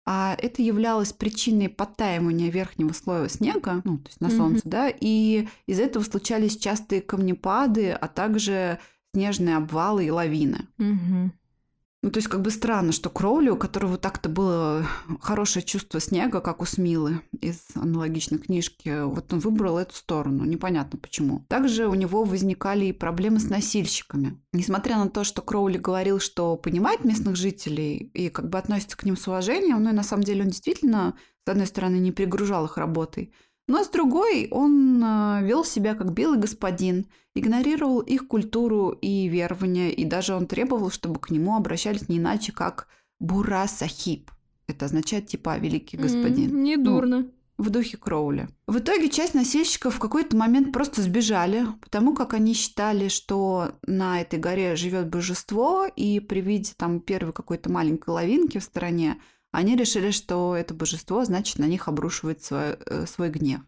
А это являлось причиной подтаивания верхнего слоя снега, ну, то есть на солнце, да, и из-за этого случались частые камнепады, а также снежные обвалы и лавины. Ну, то есть как бы странно, что Кроули, у которого так-то было хорошее чувство снега, как у Смилы из аналогичной книжки, вот он выбрал эту сторону, непонятно почему. Также у него возникали и проблемы с носильщиками. Несмотря на то, что Кроули говорил, что понимает местных жителей и как бы относится к ним с уважением, ну и на самом деле он действительно, с одной стороны, не перегружал их работой, но с другой он э, вел себя как белый господин, игнорировал их культуру и верования, и даже он требовал, чтобы к нему обращались не иначе, как Бура Сахиб. Это означает типа «великий господин». М, Не Ну, дурно. в духе Кроули. В итоге часть носильщиков в какой-то момент просто сбежали, потому как они считали, что на этой горе живет божество, и при виде там первой какой-то маленькой лавинки в стороне, они решили, что это божество, значит, на них обрушивает свой, э, свой гнев.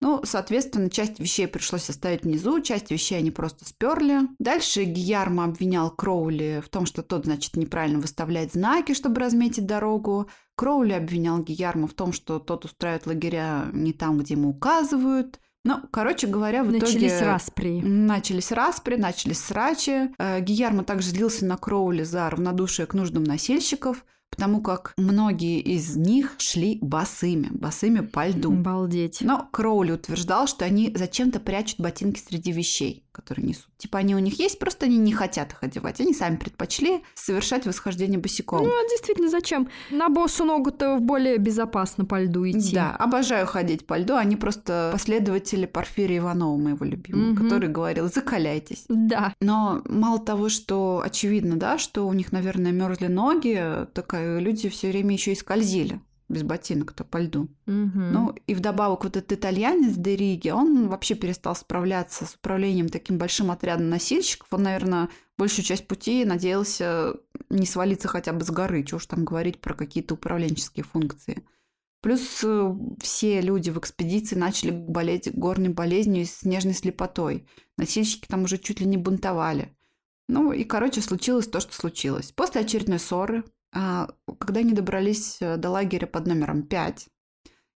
Ну, соответственно, часть вещей пришлось оставить внизу, часть вещей они просто сперли. Дальше Гиярмо обвинял Кроули в том, что тот, значит, неправильно выставляет знаки, чтобы разметить дорогу. Кроули обвинял Гиярмо в том, что тот устраивает лагеря не там, где ему указывают. Ну, короче говоря, в Начались итоге... распри. Начались распри, начались срачи. Э, Гиярмо также злился на Кроули за равнодушие к нуждам носильщиков, потому как многие из них шли босыми, босыми по льду. Балдеть. Но Кроули утверждал, что они зачем-то прячут ботинки среди вещей, которые несут. Типа они у них есть, просто они не хотят их одевать. Они сами предпочли совершать восхождение босиком. Ну, а действительно, зачем? На босу ногу-то более безопасно по льду идти. Да, обожаю ходить по льду. Они просто последователи Порфирия Иванова, моего любимого, Мгм. который говорил, закаляйтесь. Да. Но мало того, что очевидно, да, что у них, наверное, мерзли ноги, так и люди все время еще и скользили без ботинок-то по льду. Мгм. Ну, и вдобавок вот этот итальянец Дериги, он вообще перестал справляться с управлением таким большим отрядом носильщиков. Он, наверное, большую часть пути надеялся не свалиться хотя бы с горы, чего уж там говорить про какие-то управленческие функции. Плюс э, все люди в экспедиции начали болеть горной болезнью и снежной слепотой. Носильщики там уже чуть ли не бунтовали. Ну и, короче, случилось то, что случилось. После очередной ссоры, когда они добрались э, до лагеря под номером 5,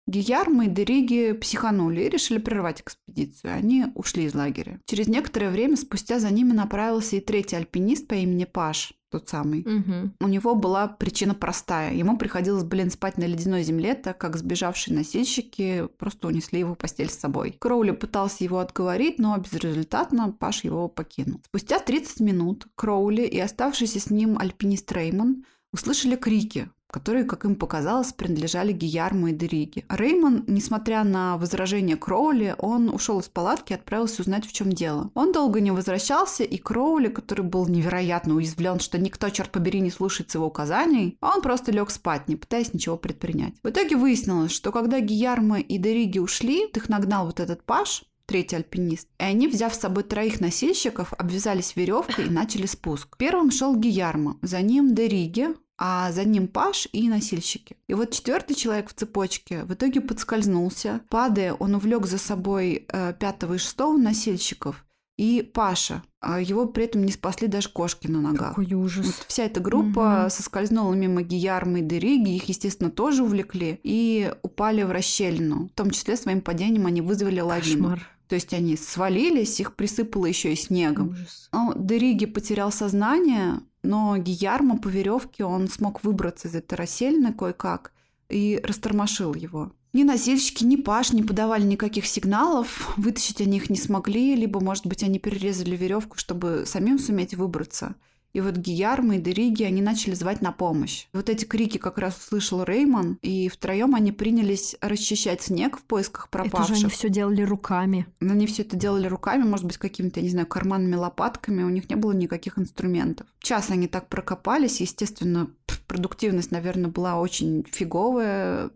Гиярмо и Дериги психанули и решили прервать экспедицию. Они ушли из лагеря. Через некоторое время спустя за ними направился и третий альпинист по имени Паш, тот самый. Мгм. У него была причина простая. Ему приходилось, блин, спать на ледяной земле, так как сбежавшие носильщики просто унесли его постель с собой. Кроули пытался его отговорить, но безрезультатно Паш его покинул. Спустя 30 минут Кроули и оставшийся с ним альпинист Реймон услышали крики, которые, как им показалось, принадлежали Гиярму и Дериге. Реймон, несмотря на возражение Кроули, он ушел из палатки и отправился узнать, в чем дело. Он долго не возвращался, и Кроули, который был невероятно уязвлен, что никто, черт побери, не слушается его указаний, он просто лег спать, не пытаясь ничего предпринять. В итоге выяснилось, что когда Гиярмо и Дериги ушли, их нагнал вот этот Паш, третий альпинист. И они, взяв с собой троих носильщиков, обвязались веревкой и начали спуск. Первым шел Гиярмо, за ним Дериги, а за ним Паш и носильщики. И вот четвертый человек в цепочке в итоге подскользнулся. Падая, он увлек за собой э, пятого и шестого носильщиков и Паша. А его при этом не спасли даже кошки на ногах. Какой ужас. Вот вся эта группа Мгм. соскользнула мимо Гиярмы и Дериги, их, естественно, тоже увлекли и упали в расщелину. В том числе своим падением они вызвали лавину. Кошмар. То есть они свалились, их присыпало еще и снегом. Ужас. Ну, Дериги потерял сознание, но Гиярмо по веревке он смог выбраться из этой расселины кое-как и растормошил его. Ни носильщики, ни Паш не подавали никаких сигналов, вытащить они их не смогли, либо, может быть, они перерезали веревку, чтобы самим суметь выбраться. И вот Гиярма и Дериги, они начали звать на помощь. Вот эти крики как раз услышал Реймон, и втроем они принялись расчищать снег в поисках пропавших. Это же они все делали руками. Но они все это делали руками, может быть, какими-то, я не знаю, карманными лопатками. У них не было никаких инструментов. Час они так прокопались. Естественно, продуктивность, наверное, была очень фиговая.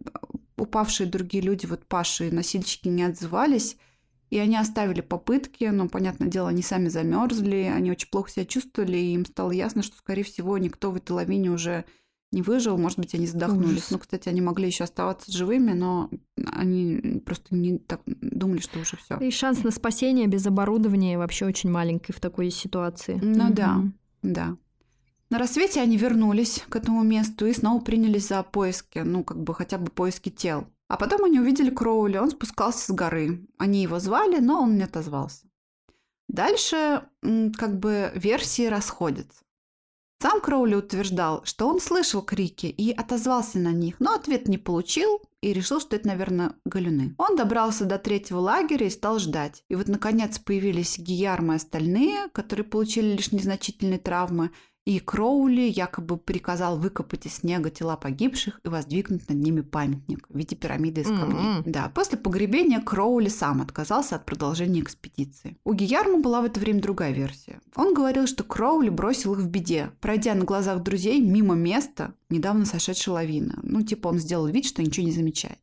Упавшие другие люди, вот Паши и носильщики не отзывались. И они оставили попытки, но, понятное дело, они сами замерзли, они очень плохо себя чувствовали, и им стало ясно, что, скорее всего, никто в этой лавине уже не выжил, может быть, они задохнулись. Ужас. Ну, кстати, они могли еще оставаться живыми, но они просто не так думали, что уже все. И шанс на спасение без оборудования вообще очень маленький в такой ситуации. Ну угу. да, да. На рассвете они вернулись к этому месту и снова принялись за поиски, ну, как бы хотя бы поиски тел. А потом они увидели Кроули, он спускался с горы. Они его звали, но он не отозвался. Дальше как бы версии расходятся. Сам Кроули утверждал, что он слышал крики и отозвался на них, но ответ не получил и решил, что это, наверное, галюны. Он добрался до третьего лагеря и стал ждать. И вот, наконец, появились Гиярмы и остальные, которые получили лишь незначительные травмы, и Кроули якобы приказал выкопать из снега тела погибших и воздвигнуть над ними памятник в виде пирамиды из камней. Mm-hmm. Да, после погребения Кроули сам отказался от продолжения экспедиции. У Гиярма была в это время другая версия. Он говорил, что Кроули бросил их в беде, пройдя на глазах друзей мимо места недавно сошедшей лавины. Ну, типа он сделал вид, что ничего не замечает.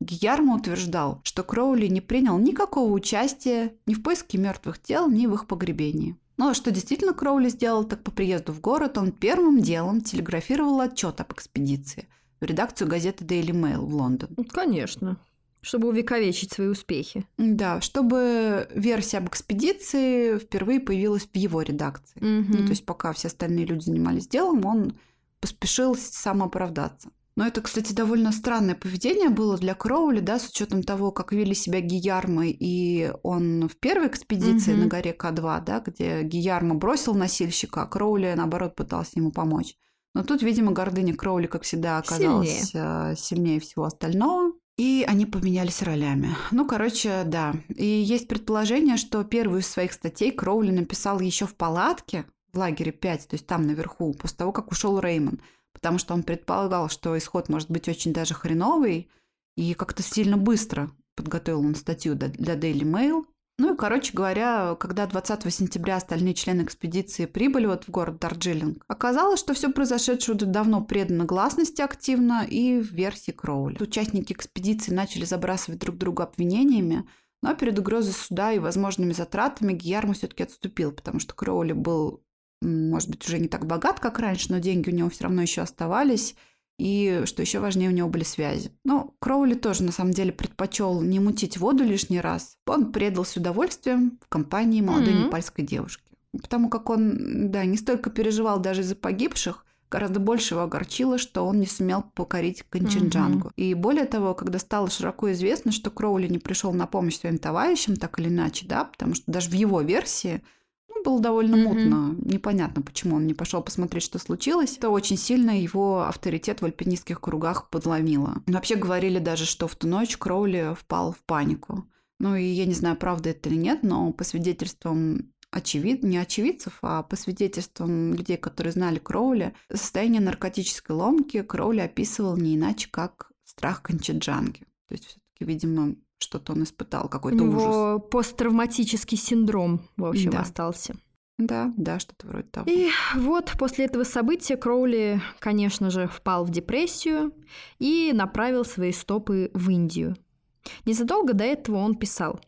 Гиярмо утверждал, что Кроули не принял никакого участия ни в поиске мертвых тел, ни в их погребении. Но ну, а что действительно Кроули сделал, так по приезду в город он первым делом телеграфировал отчет об экспедиции в редакцию газеты Daily Mail в Лондон. Ну, конечно. Чтобы увековечить свои успехи. Да, чтобы версия об экспедиции впервые появилась в его редакции. Угу. Ну, то есть пока все остальные люди занимались делом, он поспешил самооправдаться. Но это, кстати, довольно странное поведение было для Кроули, да, с учетом того, как вели себя Гиярмы, и он в первой экспедиции mm-hmm. на горе К2, да, где Гиярма бросил носильщика, а Кроули, наоборот, пытался ему помочь. Но тут, видимо, гордыня Кроули, как всегда, оказалась сильнее, э, сильнее всего остального. И они поменялись ролями. Ну, короче, да. И есть предположение, что первую из своих статей Кроули написал еще в палатке в лагере 5, то есть там наверху, после того, как ушел Реймон потому что он предполагал, что исход может быть очень даже хреновый, и как-то сильно быстро подготовил он статью для Daily Mail. Ну и, короче говоря, когда 20 сентября остальные члены экспедиции прибыли вот в город Дарджилинг, оказалось, что все произошедшее давно предано гласности активно и в версии Кроули. Участники экспедиции начали забрасывать друг друга обвинениями, но перед угрозой суда и возможными затратами Гиярмо все-таки отступил, потому что Кроули был может быть, уже не так богат, как раньше, но деньги у него все равно еще оставались. И, что еще важнее, у него были связи. Но Кроули тоже, на самом деле, предпочел не мутить воду лишний раз. Он предался удовольствием в компании молодой mm-hmm. непальской девушки. Потому как он, да, не столько переживал даже из-за погибших, гораздо больше его огорчило, что он не сумел покорить Канчинджангу. Mm-hmm. И более того, когда стало широко известно, что Кроули не пришел на помощь своим товарищам, так или иначе, да, потому что даже в его версии было довольно mm-hmm. мутно. Непонятно, почему он не пошел посмотреть, что случилось. Это очень сильно его авторитет в альпинистских кругах подломило. Вообще говорили даже, что в ту ночь Кроули впал в панику. Ну и я не знаю, правда это или нет, но по свидетельствам очевид... не очевидцев, а по свидетельствам людей, которые знали Кроули, состояние наркотической ломки Кроули описывал не иначе, как страх Канчеджанги. То есть все-таки, видимо, что-то он испытал, какой-то У него ужас. посттравматический синдром, в общем, да. остался. Да, да, что-то вроде того. И вот после этого события Кроули, конечно же, впал в депрессию и направил свои стопы в Индию. Незадолго до этого он писал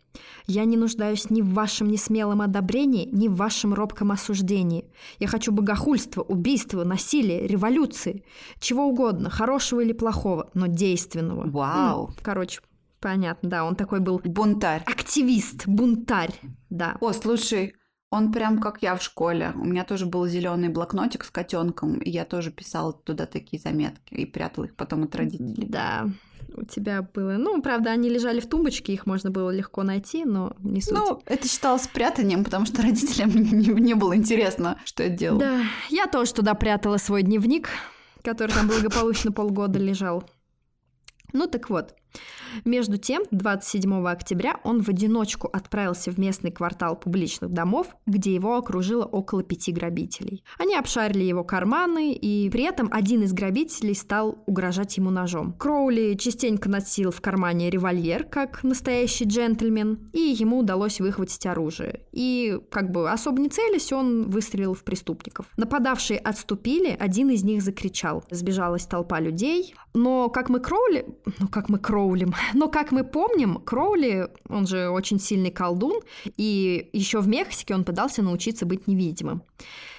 «Я не нуждаюсь ни в вашем несмелом одобрении, ни в вашем робком осуждении. Я хочу богохульства, убийства, насилия, революции, чего угодно, хорошего или плохого, но действенного». Вау! Короче, Понятно, да, он такой был... Бунтарь. Активист, бунтарь, да. О, слушай, он прям как я в школе. У меня тоже был зеленый блокнотик с котенком, и я тоже писала туда такие заметки и прятала их потом от родителей. Да, у тебя было. Ну, правда, они лежали в тумбочке, их можно было легко найти, но не суть. Ну, это считалось прятанием, потому что родителям не, не было интересно, что я делала. Да, я тоже туда прятала свой дневник, который там благополучно полгода лежал. Ну так вот, Между тем, 27 октября он в одиночку отправился в местный квартал публичных домов, где его окружило около пяти грабителей. Они обшарили его карманы, и при этом один из грабителей стал угрожать ему ножом. Кроули частенько носил в кармане револьвер, как настоящий джентльмен, и ему удалось выхватить оружие. И, как бы особо не целясь, он выстрелил в преступников. Нападавшие отступили, один из них закричал. Сбежалась толпа людей, но как мы Кроули... Ну, как мы Кроулем... Но, как мы помним, Кроули, он же очень сильный колдун, и еще в Мексике он пытался научиться быть невидимым.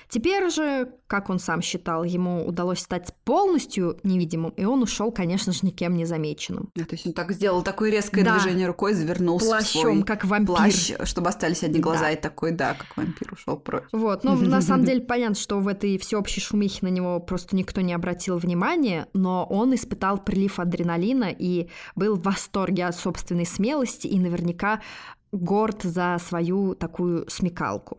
Теперь же, как он сам считал, ему удалось стать полностью невидимым, и он ушел, конечно же, никем не замеченным. А, то есть он так сделал такое резкое Да. движение рукой, завернулся Плащом, в свой как вампир. плащ, чтобы остались одни глаза, Да. и такой, да, как вампир ушел прочь. Вот, но на самом деле понятно, что в этой всеобщей шумихе на него просто никто не обратил внимания, но он испытал прилив адреналина и был в восторге от собственной смелости и наверняка горд за свою такую смекалку.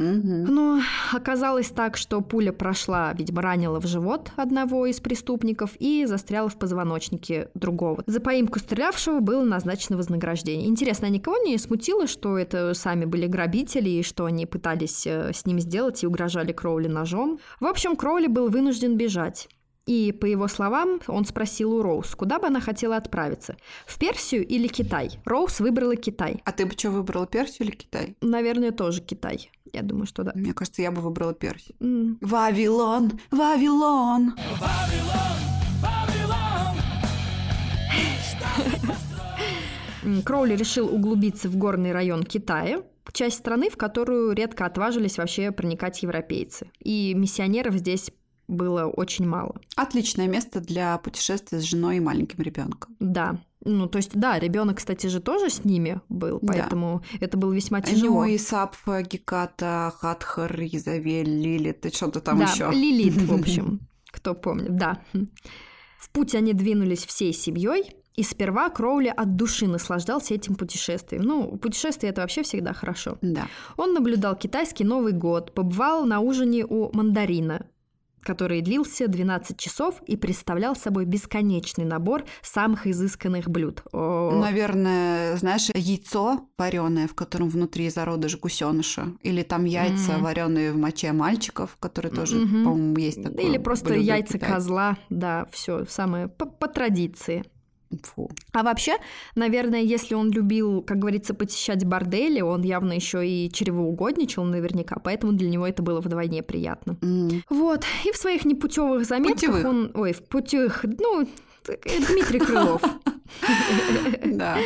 Но оказалось так, что пуля прошла, видимо, ранила в живот одного из преступников и застряла в позвоночнике другого. За поимку стрелявшего было назначено вознаграждение. Интересно, а никого не смутило, что это сами были грабители и что они пытались э, с ним сделать и угрожали Кроули ножом? В общем, Кроули был вынужден бежать. И, по его словам, он спросил у Роуз, куда бы она хотела отправиться. В Персию или Китай? Роуз выбрала Китай. А ты бы что, выбрала Персию или Китай? Наверное, тоже Китай. Я думаю, что да. Мне кажется, я бы выбрала Персию. М, Вавилон, Вавилон. М, Кроули решил углубиться в горный район Китая, часть страны, в которую редко отважились вообще проникать европейцы. И миссионеров здесь было очень мало. Отличное место для путешествия с женой и маленьким ребенком. Да. Ну, то есть, да, ребенок, кстати же, тоже с ними был, Да. поэтому это было весьма тяжело. Ну и Сапфа, Геката, Хатхар, Изавель, Лилит, и что-то там да, еще. Лилит, в общем, кто помнит, да. В путь они двинулись всей семьей, и сперва Кроули от души наслаждался этим путешествием. Ну, путешествие это вообще всегда хорошо. Да. Он наблюдал китайский Новый год, побывал на ужине у мандарина, который длился 12 часов и представлял собой бесконечный набор самых изысканных блюд. О, Наверное, знаешь, яйцо вареное, в котором внутри зародыш гусеныша, или там яйца, Мгм. вареные в моче мальчиков, которые тоже, Мгм. по-моему, есть такое. Или просто яйца Китая. козла, да, все самое по, по традиции. Фу. А вообще, наверное, если он любил, как говорится, посещать бордели, он явно еще и чревоугодничал наверняка, поэтому для него это было вдвойне приятно. М. Вот, и в своих непутевых заметках Путевых. он... Ой, в путевых... Ну, э, Дмитрий Крылов. Да.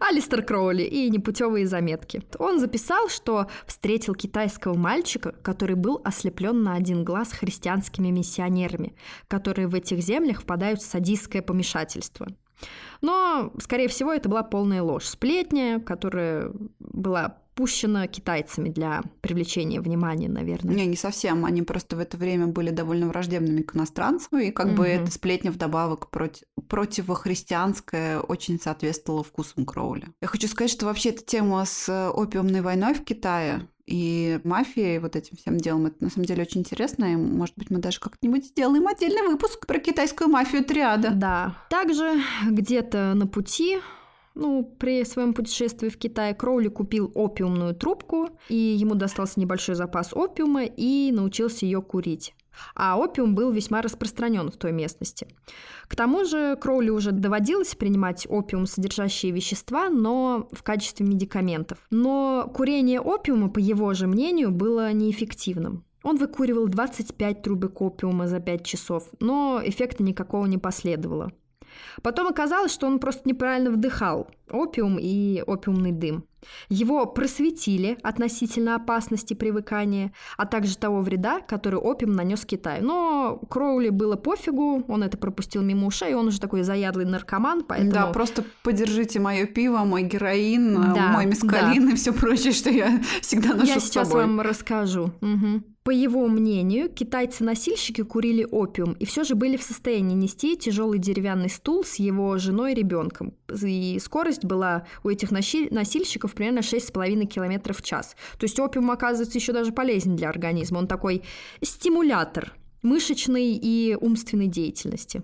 Алистер Кроули и непутевые заметки. Он записал, что встретил китайского мальчика, который был ослеплен на один глаз христианскими миссионерами, которые в этих землях впадают в садистское помешательство. Но, скорее всего, это была полная ложь. Сплетня, которая была пущена китайцами для привлечения внимания, наверное. Не, не совсем. Они просто в это время были довольно враждебными к иностранцам, и как бы Мгм. эта сплетня вдобавок против, противохристианская очень соответствовала вкусам Кроули. Я хочу сказать, что вообще эта тема с э, опиумной войной в Китае и мафией, вот этим всем делом, это на самом деле очень интересно, и, может быть, мы даже как-нибудь сделаем отдельный выпуск про китайскую мафию триада. Да. Также где-то на пути ну, при своем путешествии в Китай Кроули купил опиумную трубку, и ему достался небольшой запас опиума и научился ее курить. А опиум был весьма распространен в той местности. К тому же Кроули уже доводилось принимать опиум, содержащие вещества, но в качестве медикаментов. Но курение опиума, по его же мнению, было неэффективным. Он выкуривал 25 трубок опиума за 5 часов, но эффекта никакого не последовало. Потом оказалось, что он просто неправильно вдыхал опиум и опиумный дым. Его просветили относительно опасности привыкания, а также того вреда, который опиум нанес Китаю. Но Кроули было пофигу, он это пропустил мимо ушей, он уже такой заядлый наркоман, поэтому... Да, просто подержите мое пиво, мой героин, Да, мой мескалин и все прочее, что я всегда ношу Я с сейчас собой. вам расскажу. Мгм. По его мнению, китайцы-носильщики курили опиум и все же были в состоянии нести тяжелый деревянный стул с его женой и ребенком. И скорость была у этих носиль- носильщиков примерно 6,5 км в час. То есть опиум оказывается еще даже полезен для организма. Он такой стимулятор мышечной и умственной деятельности.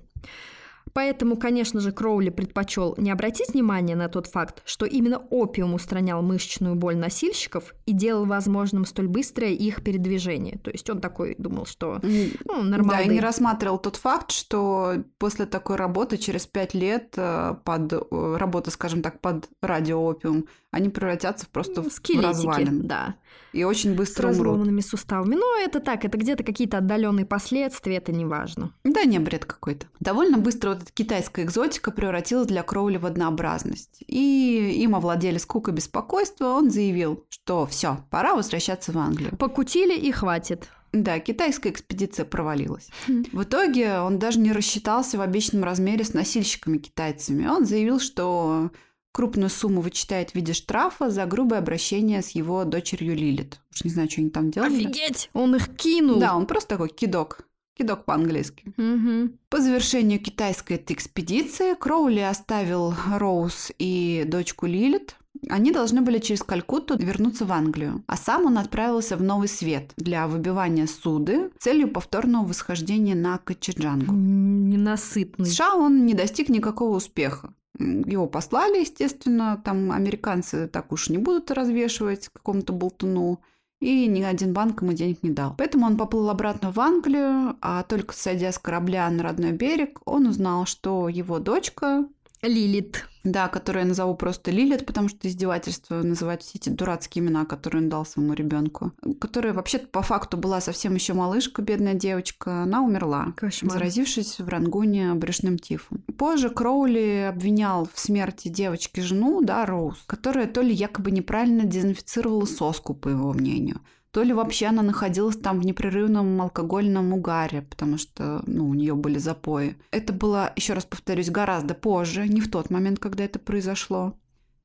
Поэтому, конечно же, Кроули предпочел не обратить внимания на тот факт, что именно опиум устранял мышечную боль носильщиков и делал возможным столь быстрое их передвижение. То есть он такой думал, что ну, нормально. Да, и не рассматривал тот факт, что после такой работы через пять лет э, под э, работа, скажем так, под радиоопиум, они превратятся в просто в Скелетики, развалин. да. И очень С быстро умрут. разломанными суставами. Но это так, это где-то какие-то отдаленные последствия, это не важно. Да, не бред какой-то. Довольно быстро вот эта китайская экзотика превратилась для Кроули в однообразность. И им овладели скука и беспокойство. Он заявил, что все, пора возвращаться в Англию. Покутили и хватит. Да, китайская экспедиция провалилась. В итоге он даже не рассчитался в обещанном размере с носильщиками-китайцами. Он заявил, что крупную сумму вычитает в виде штрафа за грубое обращение с его дочерью Лилит. Уж не знаю, что они там делали. Офигеть! Он их кинул. Да, он просто такой кидок. Кидок по-английски. Мгм. По завершению китайской этой экспедиции Кроули оставил Роуз и дочку Лилит. Они должны были через Калькутту вернуться в Англию. А сам он отправился в Новый Свет для выбивания суды с целью повторного восхождения на Качеджангу. М, В Ненасытный. США он не достиг никакого успеха. Его послали, естественно, там американцы так уж не будут развешивать какому-то болтуну, и ни один банк ему денег не дал. Поэтому он поплыл обратно в Англию, а только сойдя с корабля на родной берег, он узнал, что его дочка, Лилит. да, которую я назову просто Лилит, потому что издевательство называть все эти дурацкие имена, которые он дал своему ребенку, которая вообще-то по факту была совсем еще малышка, бедная девочка, она умерла Кошмар. заразившись в Рангуне брюшным тифом. Позже Кроули обвинял в смерти девочки жену, да, Роуз, которая то ли якобы неправильно дезинфицировала соску, по его мнению, то ли вообще она находилась там в непрерывном алкогольном угаре, потому что, ну, у нее были запои. Это было, еще раз повторюсь, гораздо позже, не в тот момент, когда это произошло.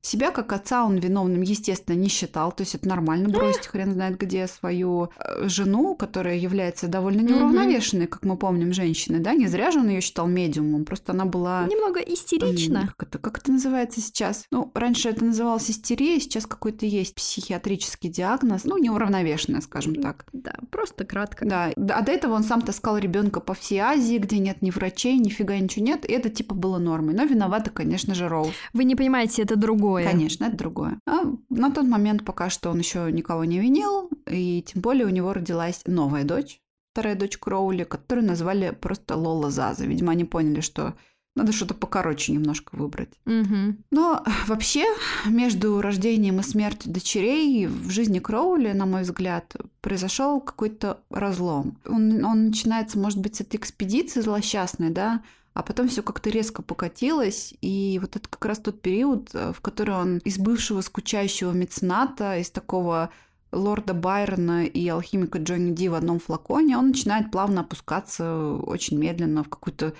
Себя как отца он виновным, естественно, не считал. То есть это нормально бросить хрен знает где свою э, жену, которая является довольно неуравновешенной, как мы помним, женщиной. Да? Не зря же он ее считал медиумом. Просто она была... Немного М, истерично. Как это, как это называется сейчас? Ну, раньше это называлось истерия, сейчас какой-то есть психиатрический диагноз. Ну, неуравновешенная, скажем так. Да, просто кратко. Да, а до этого он сам таскал ребенка по всей Азии, где нет ни врачей, нифига ничего нет, и это типа было нормой. Но виновата, конечно же, Роуз. Вы не понимаете, это другое. Конечно, это другое. А на тот момент пока что он еще никого не винил, и тем более у него родилась новая дочь, вторая дочь Кроули, которую назвали просто Лола Заза. Видимо, они поняли, что надо что-то покороче немножко выбрать. Мгм. Но вообще между рождением и смертью дочерей в жизни Кроули, на мой взгляд, произошел какой-то разлом. Он, он начинается, может быть, с этой экспедиции злосчастной, да, а потом все как-то резко покатилось, и вот это как раз тот период, э, в который он из бывшего скучающего мецената, из такого лорда Байрона и алхимика Джонни Ди в одном флаконе, он начинает плавно опускаться очень медленно в какую-то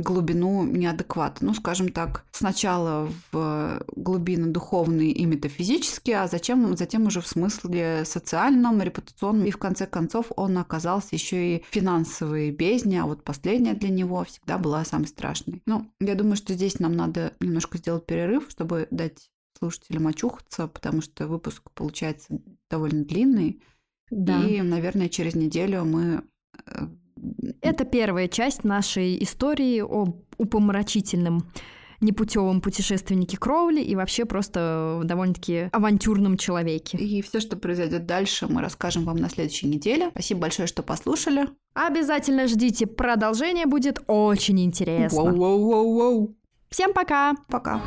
глубину неадеквата. Ну, скажем так, сначала в глубины духовные и метафизические, а затем, затем уже в смысле социальном, репутационном. И в конце концов он оказался еще и финансовой бездне, а вот последняя для него всегда была самой страшной. Ну, я думаю, что здесь нам надо немножко сделать перерыв, чтобы дать слушателям очухаться, потому что выпуск получается довольно длинный. Да. И, наверное, через неделю мы э, Это первая часть нашей истории о упомрачительном непутевом путешественнике Кроули и вообще просто довольно-таки авантюрном человеке. И все, что произойдет дальше, мы расскажем вам на следующей неделе. Спасибо большое, что послушали. Обязательно ждите, продолжение будет очень интересно. Воу-воу-воу-воу. Всем пока! Пока.